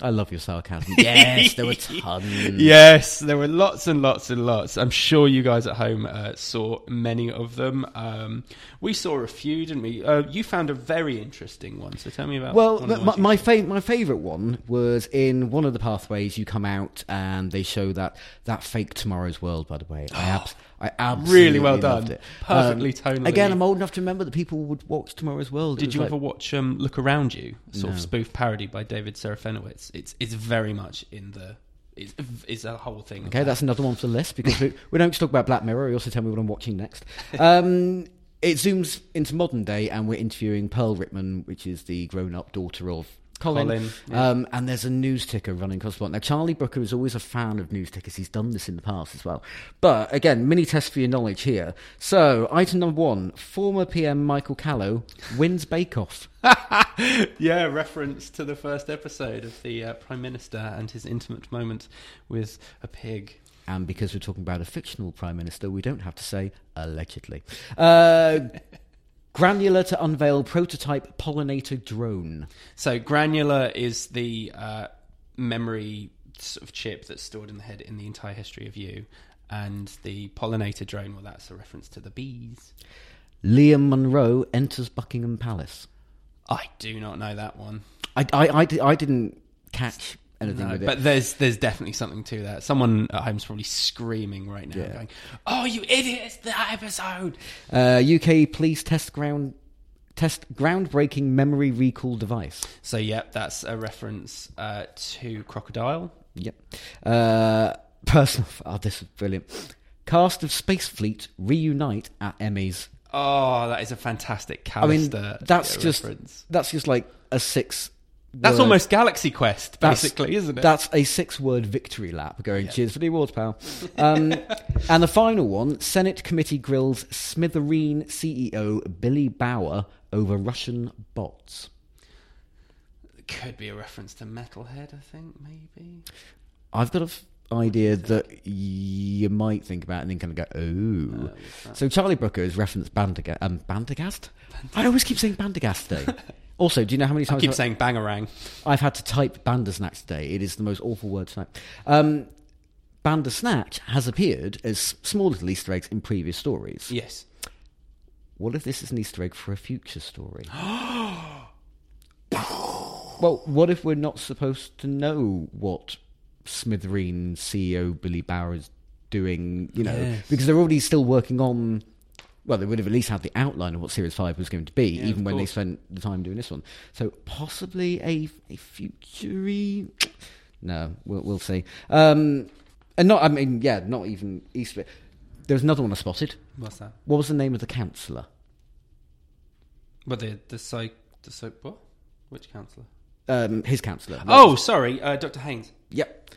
I love your sarcasm. Yes, there were tons. Yes, there were lots and lots and lots. I'm sure you guys at home uh, saw many of them. Um, we saw a few, didn't we? Uh, you found a very interesting one, so tell me about. Well, my my, fa- my favourite one was in one of the pathways. You come out and they show that that fake Tomorrow's World. By the way, I I absolutely Really well done. it. Um, Perfectly tonally. Again, I'm old enough to remember that people would watch Tomorrow's World. Did you like- ever watch um, Look Around You, sort of spoof parody by David Serafinowicz? It's it's very much in the it's, a whole thing. Okay, that. that's another one for the list because we, we don't just talk about Black Mirror. You also tell me what I'm watching next. Um, it zooms into modern day, and we're interviewing Pearl Ritman, which is the grown-up daughter of Colin. Colin, yeah. um, and there's a news ticker running across the bottom. Now, Charlie Brooker is always a fan of news tickers. He's done this in the past as well. But again, mini test for your knowledge here. So, item number one: former PM Michael Callow wins Bake Off. yeah, reference to the first episode of the uh, Prime Minister and his intimate moment with a pig. And because we're talking about a fictional prime minister, we don't have to say allegedly. Uh, granular to unveil prototype pollinator drone. So granular is the uh, memory sort of chip that's stored in the head in the entire history of you, and the pollinator drone. Well, that's a reference to the bees. Liam Monroe enters Buckingham Palace. I do not know that one. I, I, I, I didn't catch anything No, with it. but there's there's definitely something to that. Someone at home's probably screaming right now, Yeah. going, "Oh, you idiot! It's that episode." Uh, UK police test ground test groundbreaking memory recall device. So, yep, that's a reference uh, to Crocodile. Yep. Uh, personal. Oh, this is brilliant. Cast of Space Fleet reunite at Emmys. Oh, that is a fantastic cast. I mean, that's uh, just reference. that's just like a six. That's word- almost Galaxy Quest, that's- basically, isn't it? That's a six-word victory lap. Going, cheers for the awards, pal. Um, and the final one: Senate committee grills Smithereen CEO Billy Bauer over Russian bots. Could be a reference to Metalhead, I think, maybe. I've got an idea that you might think about and then kind of go, oh. so Charlie Brooker has referenced Bandaga- um, Bandagast? I always keep saying Bandagast today. also, do you know how many I times keep I've- saying Bangarang. I've had to type Bandersnatch today? It is the most awful word to type. Um, Bandersnatch has appeared as small little Easter eggs in previous stories. Yes. What if this is an Easter egg for a future story? well, what if we're not supposed to know what Smithereen CEO Billy Bauer is doing? You know, Yes. because they're already still working on. Well, they would have at least had the outline of what Series Five was going to be, Yeah, even when they spent the time doing this one. So possibly a a future. No, we'll we'll see. Um, and not, I mean, yeah, not even egg. There was another one I spotted. What's that? What was the name of the councillor? But the the psych the psych what? Which counsellor? Um, his councillor. Oh, sorry, uh, Doctor Haynes. Yep.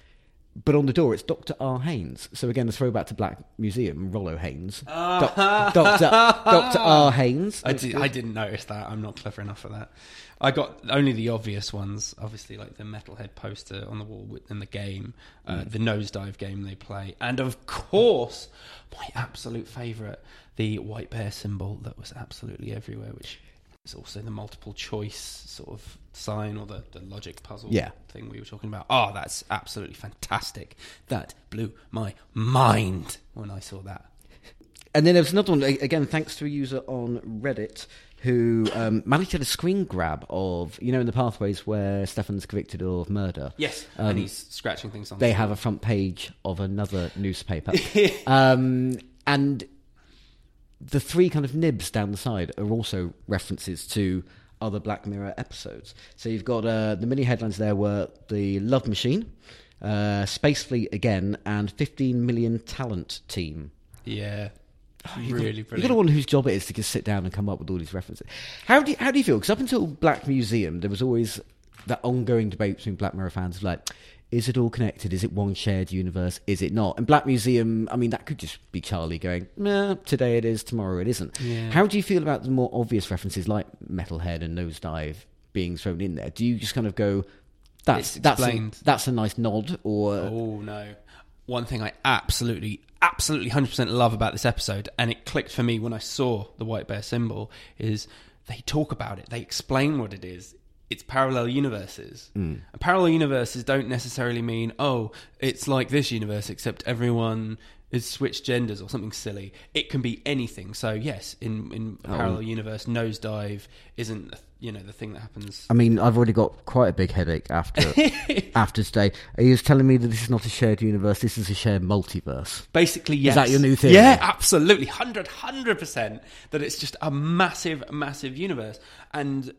But on the door, it's Dr. R. Haynes. So again, a throwback to Black Museum, Rolo Haynes. Doc- Dr. Dr. R. Haynes. I, did, I didn't notice that. I'm not clever enough for that. I got only the obvious ones, obviously, like the Metalhead poster on the wall in the game, uh, the nosedive game they play, and of course, my absolute favourite, the white bear symbol that was absolutely everywhere, which also the multiple choice sort of sign or the, the logic puzzle Yeah. thing we were talking about. Oh, that's absolutely fantastic. That blew my mind when I saw that. And then there was another one, again, thanks to a user on Reddit who um, managed to get a screen grab of, you know, in the pathways where Stefan's convicted of murder. Yes, Um, and he's scratching things on. They the have a front page of another newspaper. um, and the three kind of nibs down the side are also references to other Black Mirror episodes. So you've got uh, the mini headlines there were the Love Machine, uh, Space Fleet again, and 15 Million Talent Team. Yeah. You've really got, You've got brilliant. to wonder whose job it is to just sit down and come up with all these references. How do you, how do you feel? Because up until Black Museum, there was always that ongoing debate between Black Mirror fans of like, is it all connected? Is it one shared universe? Is it not? And Black Museum, I mean, that could just be Charlie going, nah, today it is, tomorrow it isn't. Yeah. How do you feel about the more obvious references like Metalhead and Nosedive being thrown in there? Do you just kind of go, that's that's a, that's a nice nod, or Oh no! One thing I absolutely, absolutely, hundred percent love about this episode, and it clicked for me when I saw the white bear symbol, is they talk about it. They explain what it is. It's parallel universes. Mm. And parallel universes don't necessarily mean oh, it's like this universe except everyone is switched genders or something silly. It can be anything. So yes, in in a parallel universe, nosedive isn't you know the thing that happens I mean, I've already got quite a big headache after after today. He was telling me that this is not a shared universe; this is a shared multiverse. Basically, yes. Is that your new theory? Yeah, absolutely. 100, 100% that it's just a massive, massive universe. And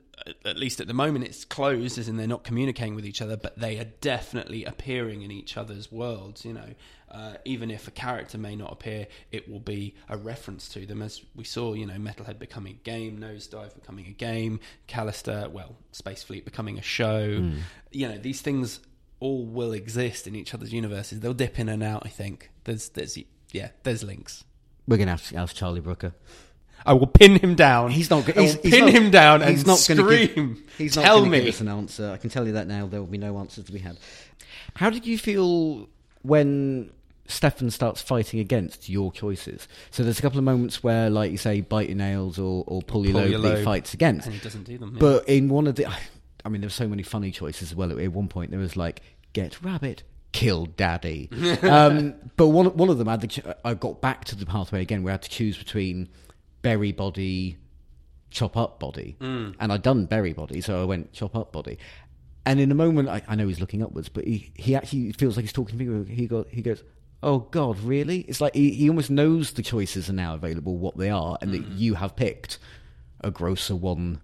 at least at the moment, it's closed, as in they're not communicating with each other, but they are definitely appearing in each other's worlds, you know. Uh, even if a character may not appear, it will be a reference to them. As we saw, you know, Metalhead becoming a game, Nosedive becoming a game, Callister, well, Space Fleet becoming a show. You know, these things all will exist in each other's universes. They'll dip in and out. I think there's there's yeah there's links. We're going to have to ask Charlie Brooker. I will pin him down. He's not. I He's, will he's pin not- him down he's and not gonna give- scream. he's not Tell gonna me. give us an answer. I can tell you that now. There will be no answers to be had. How did you feel when Stefan starts fighting against your choices? So there's a couple of moments where, like you say, bite your nails or, or pull your Pull lobe, your lobe. fights against. and he doesn't do them. yeah. But in one of the, I mean, there were so many funny choices as well. At one point, there was like, "Get rabbit, kill daddy." um, but one one of them, I, had to I got back to the pathway again, where I had to choose between bury body, chop up body, Mm. and I'd done berry body, so I went chop up body. And in a moment, I, I know he's looking upwards, but he, he actually feels like he's talking to me. He go, he goes, "Oh God, really?" It's like he, he almost knows the choices are now available, what they are, and that you have picked a grosser one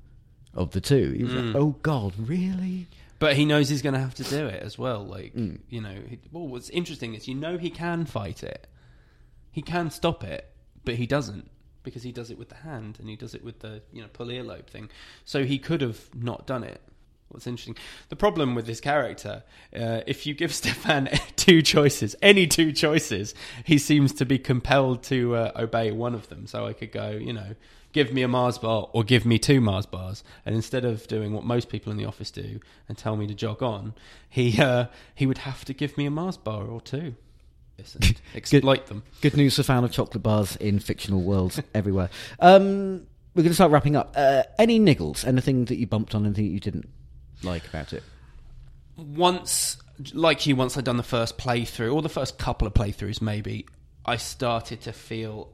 of the two. He was like, "Oh God, really?" But he knows he's going to have to do it as well. Like, Mm. you know, he, well, what's interesting is you know he can fight it. He can stop it, but he doesn't because he does it with the hand and he does it with the, you know, pull earlobe thing. So he could have not done it. What's interesting, the problem with this character, uh, if you give Stefan two choices, any two choices, he seems to be compelled to uh, obey one of them. So I could go, you know, give me a Mars bar or give me two Mars bars. And instead of doing what most people in the office do and tell me to jog on, he uh, he would have to give me a Mars bar or two. Exploit them. Good news for fan of chocolate bars in fictional worlds everywhere. Um, we're going to start wrapping up. Uh, any niggles? Anything that you bumped on? Anything that you didn't like about it? once, like you, once I'd done the first playthrough or the first couple of playthroughs, maybe I started to feel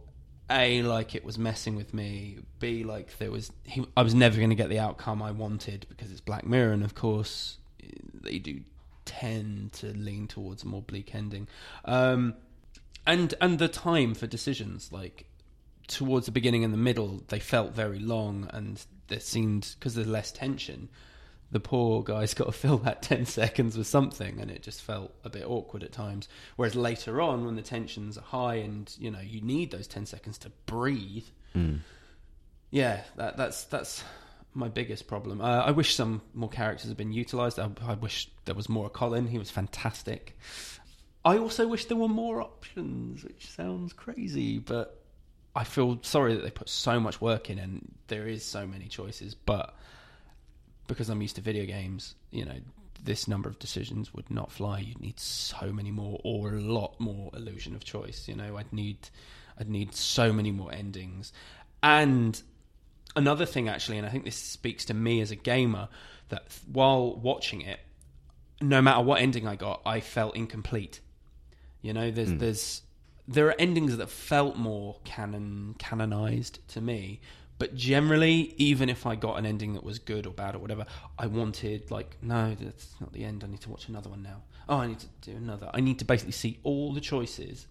a like it was messing with me. B like there was he, I was never going to get the outcome I wanted because it's Black Mirror, and of course they do tend to lean towards a more bleak ending. Um, and and the time for decisions like towards the beginning and the middle they felt very long and there seemed because there's less tension the poor guy's got to fill that 10 seconds with something and it just felt a bit awkward at times. Whereas later on when the tensions are high and you know you need those 10 seconds to breathe yeah that, that's that's my biggest problem. Uh, i wish some more characters had been utilized. I, I wish there was more of colin. He was fantastic. I also wish there were more options, which sounds crazy, but I feel sorry that they put so much work in and there is so many choices. But because I'm used to video games, you know, this number of decisions would not fly. You'd need so many more, or a lot more illusion of choice. You know, I'd need, I'd need so many more endings, and another thing actually, and I think this speaks to me as a gamer, that while watching it, no matter what ending I got, I felt incomplete. You know, there's hmm. there's there are endings that felt more canon canonized to me, but generally, even if I got an ending that was good or bad or whatever, I wanted like no, that's not the end. I need to watch another one now. Oh, I need to do another. I need to basically see all the choices,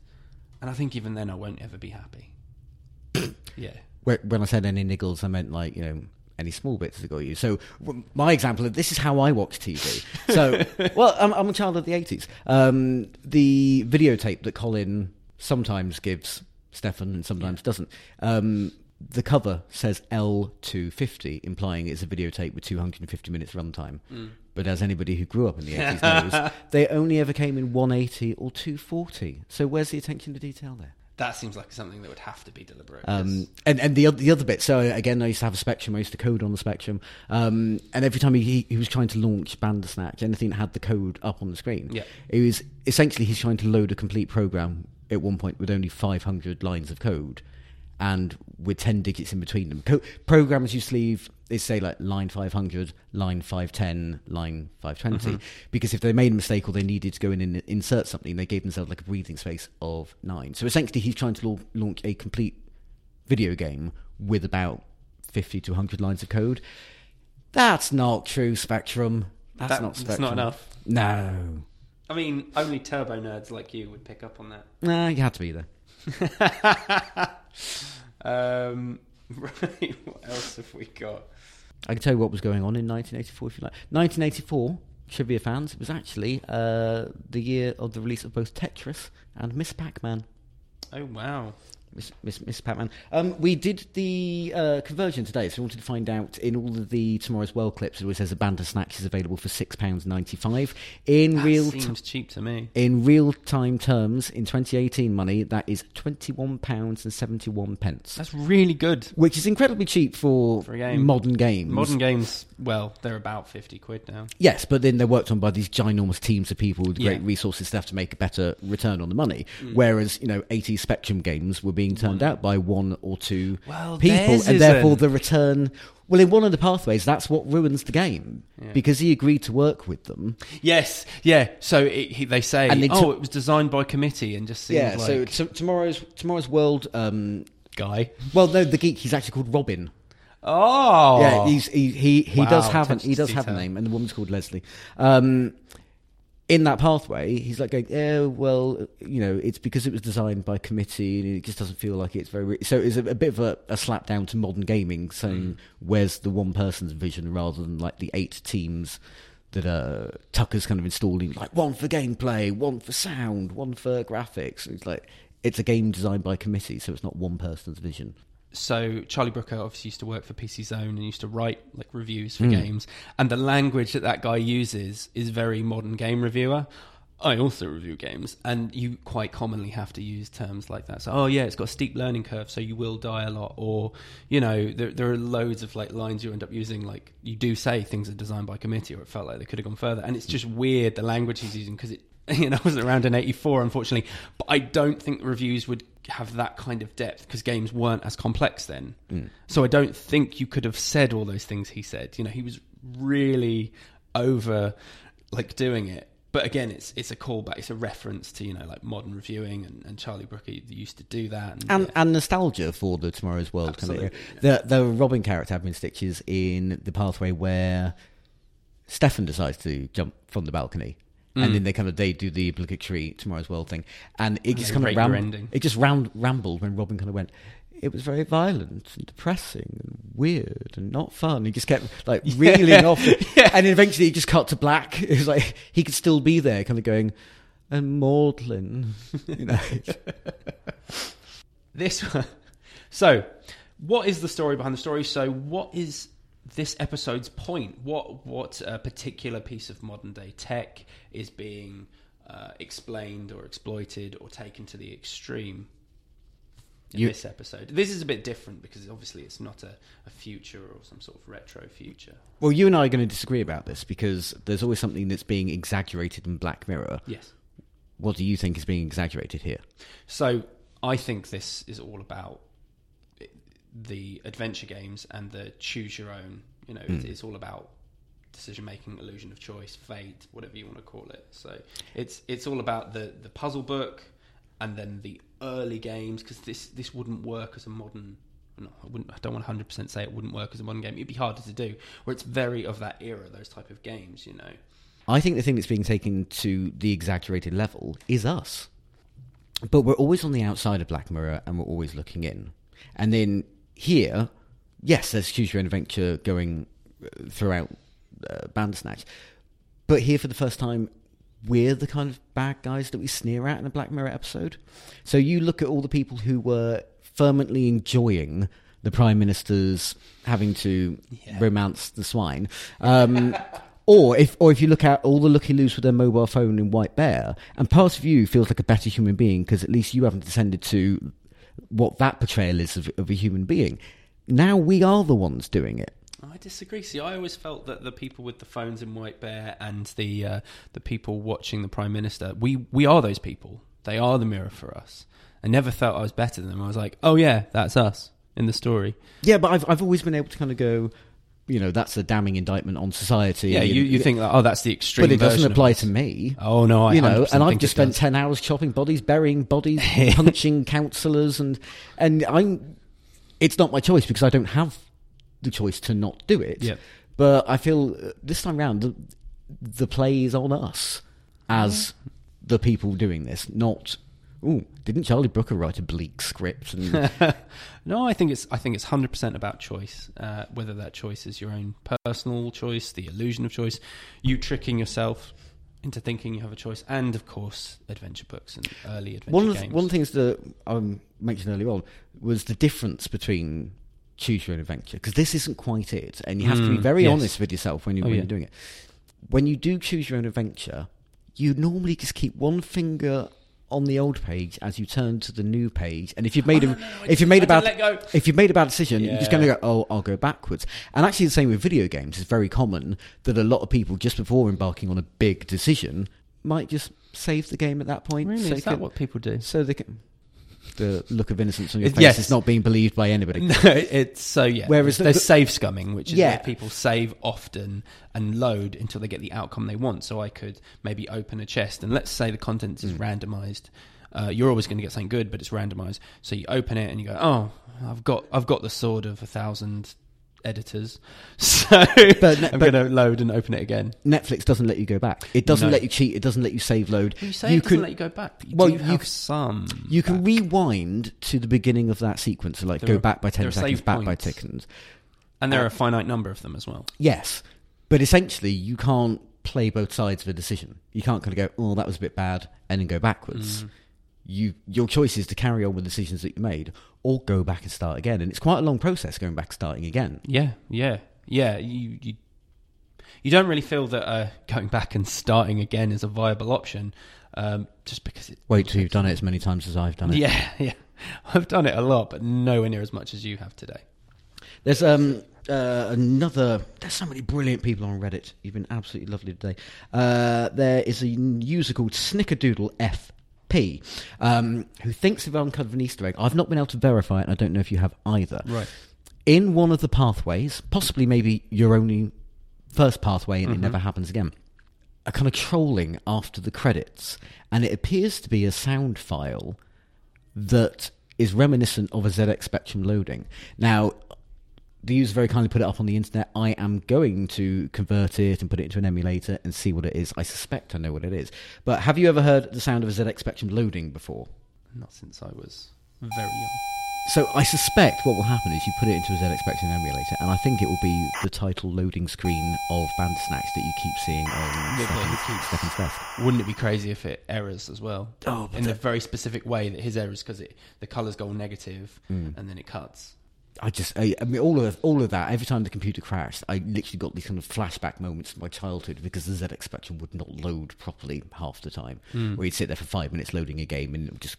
and I think even then I won't ever be happy. yeah. When I said any niggles, I meant like you know any small bits that got you. So my example of this is how I watch TV. So well, I'm, I'm a child of the '80s. Um, the videotape that Colin sometimes gives Stefan and sometimes doesn't. Um, the cover says L250, implying it's a videotape with 250 minutes runtime. But as anybody who grew up in the 80s knows, they only ever came in 180 or 240. So where's the attention to detail there? That seems like something that would have to be deliberate. Um, and and the other, the other bit. So again, I used to have a Spectrum. I used to code on the Spectrum. Um, and every time he, he was trying to launch Bandersnatch, anything that had the code up on the screen, Yeah. it was essentially he's trying to load a complete program at one point with only 500 lines of code, and with 10 digits in between them. Co- programs to leave they say like line 500, line 510, line 520, Mm-hmm. because if they made a mistake or they needed to go in and insert something, they gave themselves like a breathing space of nine. So essentially, he's trying to lau- launch a complete video game with about 50 to 100 lines of code. That's not true, Spectrum. That's That- not that's Spectrum. not enough. No. I mean, only turbo nerds like you would pick up on that. Nah, you had to be there. Um, right, what else have we got? I can tell you what was going on in 1984 if you like. 1984, trivia fans, it was actually uh, the year of the release of both Tetris and Miss Pac Man. Oh wow! Miss, Miss, Miss Pac-Man. Um, we did the uh, conversion today, so we wanted to find out in all of the Tomorrow's World clips. It always says a Bandersnatch is available for six pounds ninety-five in That real seems cheap to me. in real time terms. In 2018 money, that is twenty-one pounds and seventy-one pence, That's really good which is incredibly cheap for, For game. modern games. Modern games, well, they're about fifty quid now. Yes, but then they're worked on by these ginormous teams of people with great Yeah. resources to have to make a better return on the money. Mm. Whereas, you know, 80 Spectrum games were being turned out by one or two Well, people, and therefore the return. Well, in one of the pathways, that's what ruins the game because he agreed to work with them. Yes, yeah. So it, he, they say, And they oh, it was designed by committee, and just Yeah. like So t- tomorrow's tomorrow's world um, guy. Well, no, the geek. He's actually called Robin. Oh, Yeah, he's he he, he Wow, does have an, he does have a name, and the woman's called Leslie. Um, in that pathway, he's like going, "Yeah, well, you know, it's because it was designed by committee, and it just doesn't feel like it's very." So it's a, a bit of a, a slap down to modern gaming, saying where's the one person's vision rather than like the eight teams that uh, Tucker's kind of installing, like one for gameplay, one for sound, one for graphics. It's like it's a game designed by committee, so it's not one person's vision. So Charlie Brooker obviously used to work for PC Zone and used to write like reviews for hmm. games, and the language that that guy uses is very modern game reviewer. I also review games, and you quite commonly have to use terms like that. So, oh yeah, it's got a steep learning curve, so you will die a lot, or you know, there, there are loads of like lines you end up using. Like you do say things are designed by committee, or it felt like they could have gone further, and it's just weird the language he's using because it you know, I wasn't around in '84, unfortunately. But I don't think the reviews would have that kind of depth because games weren't as complex then. Mm. So I don't think you could have said all those things he said. You know, he was really over like doing it. But again, it's it's a callback. It's a reference to you know like modern reviewing and, and Charlie Brooker used to do that. And, and, yeah. and nostalgia for the Tomorrow's World kind of Absolutely. The the Robin character been stitches in the pathway where Stefan decides to jump from the balcony. And hmm. then they kind of they do the obligatory Tomorrow's World thing, and it just kind of your ram- it just round rambled when Robin kind of went. It was very violent and depressing and weird and not fun. He just kept like reeling off, it. and eventually he just cut to black. It was like he could still be there, kind of going, "And Maudlin," you know. this one. So, what is the story behind the story? So, what is this episode's point? What what uh, particular piece of modern day tech is being uh, explained or exploited or taken to the extreme in You- this episode? This is a bit different because obviously it's not a, a future or some sort of retro future. Well, you and I are going to disagree about this because there's always something that's being exaggerated in Black Mirror. Yes. What do you think is being exaggerated here? So I think this is all about the adventure games and the choose your own. You know, it's, it's all about decision making, illusion of choice, fate, whatever you want to call it. So it's it's all about the the puzzle book and then the early games because this this wouldn't work as a modern. No, I wouldn't. I don't want 100 percent say it wouldn't work as a modern game. It'd be harder to do. Where it's very of that era, those type of games. You know. I think the thing that's being taken to the exaggerated level is us. But we're always on the outside of Black Mirror and we're always looking in. And then here, yes, there's Choose Your Own Adventure going uh, throughout uh, Bandersnatch. But here for the first time, we're the kind of bad guys that we sneer at in a Black Mirror episode. So you look at all the people who were fervently enjoying the Prime Minister's having to romance the swine. Um, or if, or if you look at all the looky loos with their mobile phone in White Bear, and part of you feels like a better human being because at least you haven't descended to what that portrayal is of, of a human being. Now we are the ones doing it. I disagree. See, I always felt that the people with the phones in White Bear and the uh, the people watching the Prime Minister, we we are those people. They are the mirror for us. I never felt I was better than them. I was like, oh yeah, that's us in the story. Yeah, but I've I've always been able to kind of go, you know, that's a damning indictment on society. Yeah, you, you think that? Oh, that's the extreme. but it doesn't apply to me. Oh no, I you know, and I've just spent does. ten hours chopping bodies, burying bodies, punching councillors, and and I'm. It's not my choice because I don't have the choice to not do it. Yep. But I feel uh, this time round the, the play is on us as the people doing this, not. Ooh, didn't Charlie Brooker write a bleak script? And No, I think it's I think it's hundred percent about choice. Uh, whether that choice is your own personal choice, the illusion of choice, you tricking yourself into thinking you have a choice, and of course, adventure books and early adventure one of the, games. one of the things that I mentioned earlier on was the difference between choose your own adventure because this isn't quite it, and you have to be Mm, very yes. honest with yourself when, you, Oh, when yeah. you're doing it. When you do choose your own adventure, you normally just keep one finger on the old page as you turn to the new page, and if you've made a no, no, I if you've made I a didn't bad if you've made a bad decision, you're just going to go, oh, I'll go backwards. And actually, the same with video games. It's very common that a lot of people just before embarking on a big decision might just save the game at that point. really, so is that can- what people do? so they can. The look of innocence on your face yes. is not being believed by anybody. No, it's so yeah. Whereas there's the- save scumming, which is Yeah. where people save often and load until they get the outcome they want. So I could maybe open a chest, and let's say the contents is randomized. Uh, you're always going to get something good, but it's randomized. So you open it and you go, oh, I've got I've got the sword of a thousand editors, so But- I'm going to load and open it again. Netflix doesn't let you go back. It doesn't No. let you cheat. It doesn't let you save load. You say it doesn't let you go back, but you well, do you have c- some. You can back. rewind to the beginning of that sequence, so like There go are- back by there ten are seconds, save back by points. seconds. and there uh, are a finite number of them as well. Yes, but essentially you can't play both sides of a decision. You can't kind of go, "Oh, that was a bit bad," and then go backwards. Mm. You your choice is to carry on with the decisions that you made, or go back and start again. And it's quite a long process going back, starting again. Yeah, yeah, yeah. You you, you don't really feel that uh, going back and starting again is a viable option, um, just because it. Wait till you've done it as many times as I've done it. Yeah, yeah. I've done it a lot, but nowhere near as much as you have today. There's um uh, another. There's so many brilliant people on Reddit. You've been absolutely lovely today. Uh, there is a user called Snickerdoodle FP um, who thinks they've uncovered an Easter egg. I've not been able to verify it. and I don't know if you have either. Right. In one of the pathways, possibly maybe your only first pathway, and it Mm-hmm. never happens again. A kind of trolling after the credits, and it appears to be a sound file that is reminiscent of a ZX Spectrum loading. Now, the user very kindly put it up on the internet. I am going to convert it and put it into an emulator and see what it is. I suspect I know what it is. But have you ever heard the sound of a ZX Spectrum loading before? Not since I was very young. So I suspect what will happen is you put it into a ZX Spectrum emulator, and I think it will be the title loading screen of Bandersnatch that you keep seeing on Stefan's. Stefan's desk. Wouldn't it be crazy if it errors as well? Oh, in the very specific way that his errors because the colours go all negative Mm. and then it cuts. I just, I, I mean, all of all of that. Every time the computer crashed, I literally got these kind of flashback moments of my childhood because the ZX Spectrum would not load properly half the time. Where you'd sit there for five minutes loading a game and it would just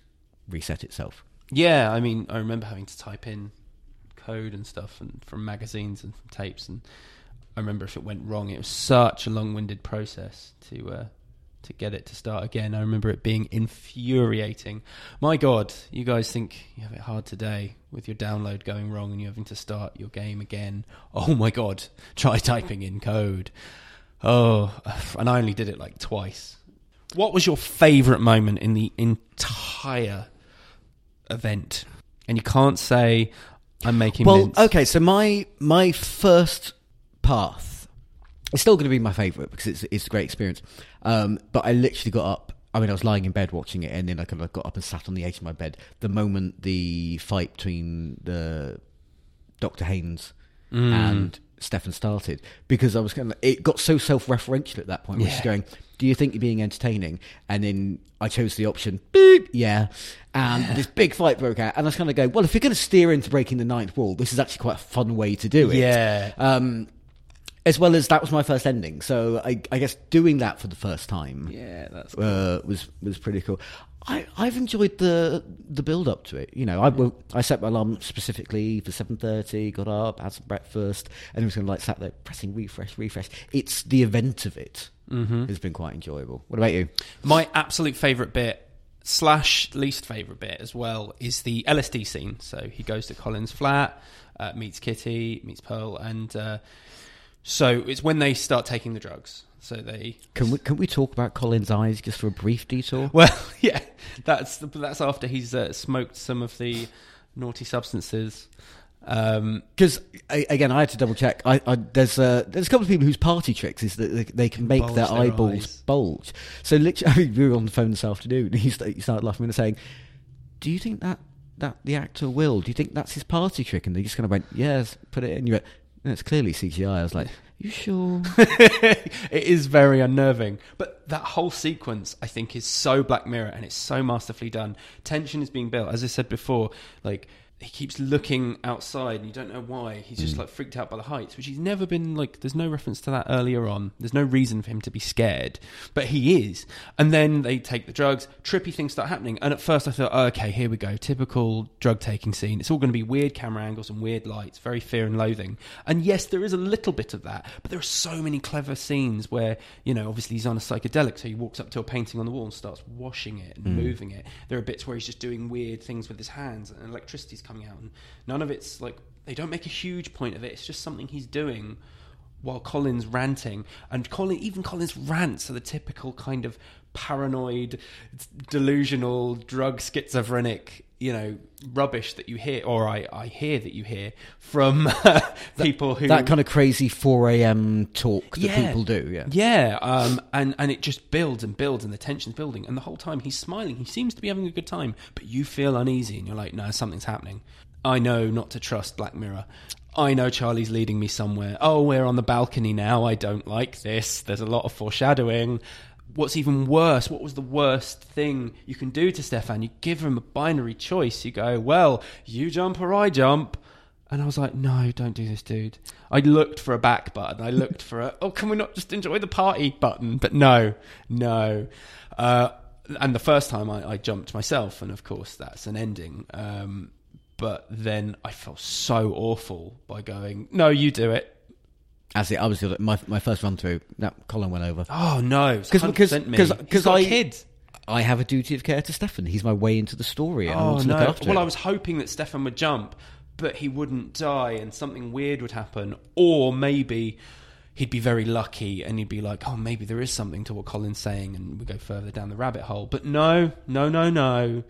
reset itself. Yeah, I mean, I remember having to type in code and stuff and from magazines and from tapes, and I remember if it went wrong, it was such a long-winded process to uh, to get it to start again. I remember it being infuriating. My God, you guys think you have it hard today with your download going wrong and you having to start your game again. Oh my God, try typing in code. Oh, and I only did it like twice. What was your favourite moment in the entire event? And you can't say I'm making Well, mince. okay, so my my first path is still going to be my favourite because it's it's a great experience. Um, but I literally got up. I mean, I was lying in bed watching it, and then I kind of got up and sat on the edge of my bed the moment the fight between the Doctor Haynes Mm. and Stefan started because I was kind of it got so self-referential at that point. Which is going, do you think you're being entertaining? And then I chose the option, beep, yeah. And this big fight broke out, and I was kind of going, well, if you're going to steer into breaking the ninth wall, this is actually quite a fun way to do it. Yeah. Um, as well as that was my first ending, so I, I guess doing that for the first time Yeah, that's uh, was was pretty cool. I, I've enjoyed the the build up to it. You know, I I set my alarm specifically for seven thirty. Got up, had some breakfast, and was kind of like sat there pressing refresh, refresh. It's the event of it Mm-hmm. has been quite enjoyable. What about you? My absolute favourite bit slash least favourite bit as well is the LSD scene. So he goes to Colin's flat, uh, meets Kitty, meets Pearl, and uh, so it's when they start taking the drugs. So they Can we can we talk about Colin's eyes just for a brief detour? well, yeah, that's that's after he's uh, smoked some of the naughty substances. Um, Because again, I had to double check. I, I, there's uh, there's a couple of people whose party tricks is that they, they can make their, their eyeballs eyes. bulge. So literally, I mean, we were on the phone this afternoon. And he, he started laughing and saying, "Do you think that that the actor will? Do you think that's his party trick?" And they just kind of went, "Yes, put it in." You went, "It's clearly CGI." I was like, "You sure?" it is very unnerving. But that whole sequence, I think, is so Black Mirror and it's so masterfully done. Tension is being built. As I said before, like he keeps looking outside and you don't know why. He's just hmm. like freaked out by the heights, which he's never been like there's no reference to that earlier on. There's no reason for him to be scared. But he is. And then they take the drugs, trippy things start happening. And at first I thought, oh, okay, here we go. Typical drug taking scene. It's all going to be weird camera angles and weird lights, very fear and loathing. And yes, there is a little bit of that, but there are so many clever scenes where, you know, obviously he's on a psychedelic, so he walks up to a painting on the wall and starts washing it and hmm. moving it. There are bits where he's just doing weird things with his hands and electricity's coming out. And none of it's like, they don't make a huge point of it. It's just something he's doing while Colin's ranting, and Colin even Colin's rants are the typical kind of paranoid, delusional, drug schizophrenic, you know, rubbish that you hear, or I, I hear that you hear from people who That kind of crazy 4 a.m. talk that people do, yeah. yeah, um, and and it just builds and builds, and the tension's building, and the whole time he's smiling. He seems to be having a good time, but you feel uneasy, and you're like, no, something's happening. I know not to trust Black Mirror. I know Charlie's leading me somewhere. Oh, we're on the balcony now. I don't like this. There's a lot of foreshadowing. What's even worse? What was the worst thing you can do to Stefan? You give him a binary choice. You go, well, you jump or I jump. And I was like, no, don't do this, dude. I looked for a back button. I looked for a, oh, can we not just enjoy the party button? But no, no. Uh, and the first time I, I jumped myself, and of course that's an ending. Um, but then I felt so awful by going, no, you do it. As it, I was the- my my first run through. That Colin went over. Oh no, Because- 100% because- me. because- He's because got a I- kid. I have a duty of care to Stefan. He's my way into the story. And Oh no! after Well, him. I was hoping that Stefan would jump, but he wouldn't die, and something weird would happen, or maybe he'd be very lucky, and he'd be like, "Oh, maybe there is something to what Colin's saying," and we go further down the rabbit hole. But no, no, no, no.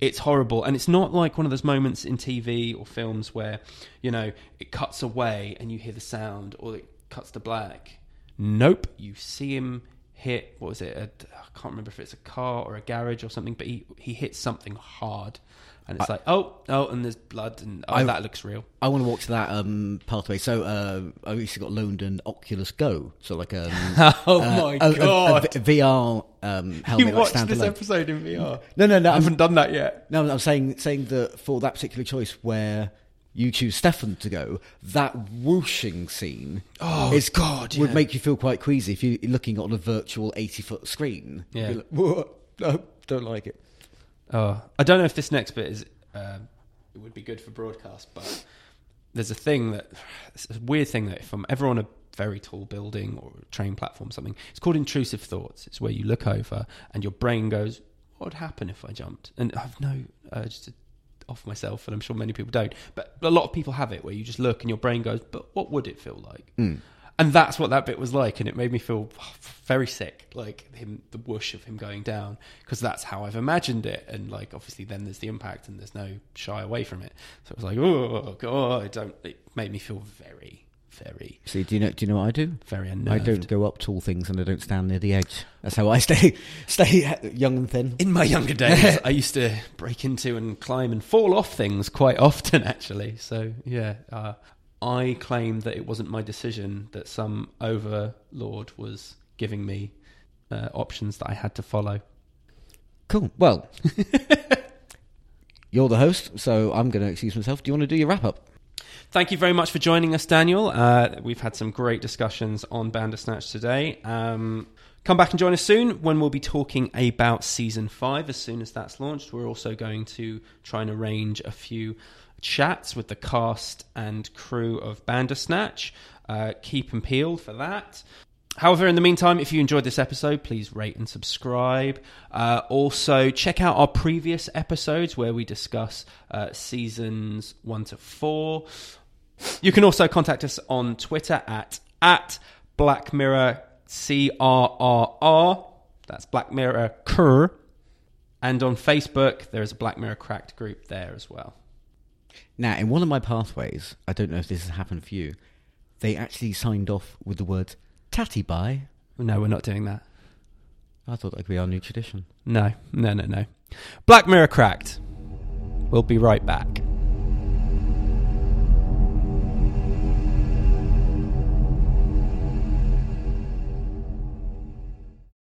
It's horrible, and it's not like one of those moments in TV or films where you know it cuts away and you hear the sound, or it cuts to black. Nope, you see him hit. What was it? I can't remember if it's a car or a garage or something, but he he hits something hard, and it's like oh oh, and there's blood, and oh, I- that looks real. I want to walk to that um, pathway. So uh, I recently got loaned an Oculus Go, so like um, Oh uh, my a- a- a God. VR um, helmet. like standalone. episode in VR? No, no, no. I I'm, haven't done that yet. no, I'm saying saying that for that particular choice where you choose Stefan to go, that whooshing scene Oh, is, God, would yeah. make you feel quite queasy if you're looking on a virtual 80 foot screen. Yeah. like, no, don't like it. Oh, I don't know if this next bit is uh, it would be good for broadcast, but there's a thing that it's a weird thing that if I'm ever on a very tall building or a train platform, or something, it's called intrusive thoughts. It's where you look over and your brain goes, "What would happen if I jumped?" And I've no urge to off myself, and I'm sure many people don't, but a lot of people have it where you just look and your brain goes, "But what would it feel like?" And that's what that bit was like, and it made me feel very sick, like him, the whoosh of him going down, because that's how I've imagined it. And like, obviously, then there's the impact, and there's no shy away from it. So it was like, oh god, I don't. It made me feel very, very, See, do you know? Do you know what I do? very unknown. I don't go up tall things and I don't stand near the edge. That's how I stay stay young and thin. In my younger days, I used to break into and climb and fall off things quite often, actually. So, yeah, uh, I claim that it wasn't my decision that some overlord was giving me uh, options that I had to follow. Cool. Well, you're the host, so I'm going to excuse myself. Do you want to do your wrap up? Thank you very much for joining us, Daniel. Uh, we've had some great discussions on Bandersnatch today. Um, come back and join us soon when we'll be talking about season five as soon as that's launched. We're also going to try and arrange a few chats with the cast and crew of Bandersnatch. Uh, keep them peeled for that. However, in the meantime, if you enjoyed this episode, please rate and subscribe. Uh, also, check out our previous episodes where we discuss uh, seasons one to four. You can also contact us on Twitter at at Black Mirror C R R R. That's Black Mirror Cur. And on Facebook, there is a Black Mirror Cracked group there as well. Now, in one of my pathways, I don't know if this has happened for you, they actually signed off with the word tatty bye. No, we're not doing that. I thought that could be our new tradition. No, no, no, no. Black Mirror Cracked. We'll be right back.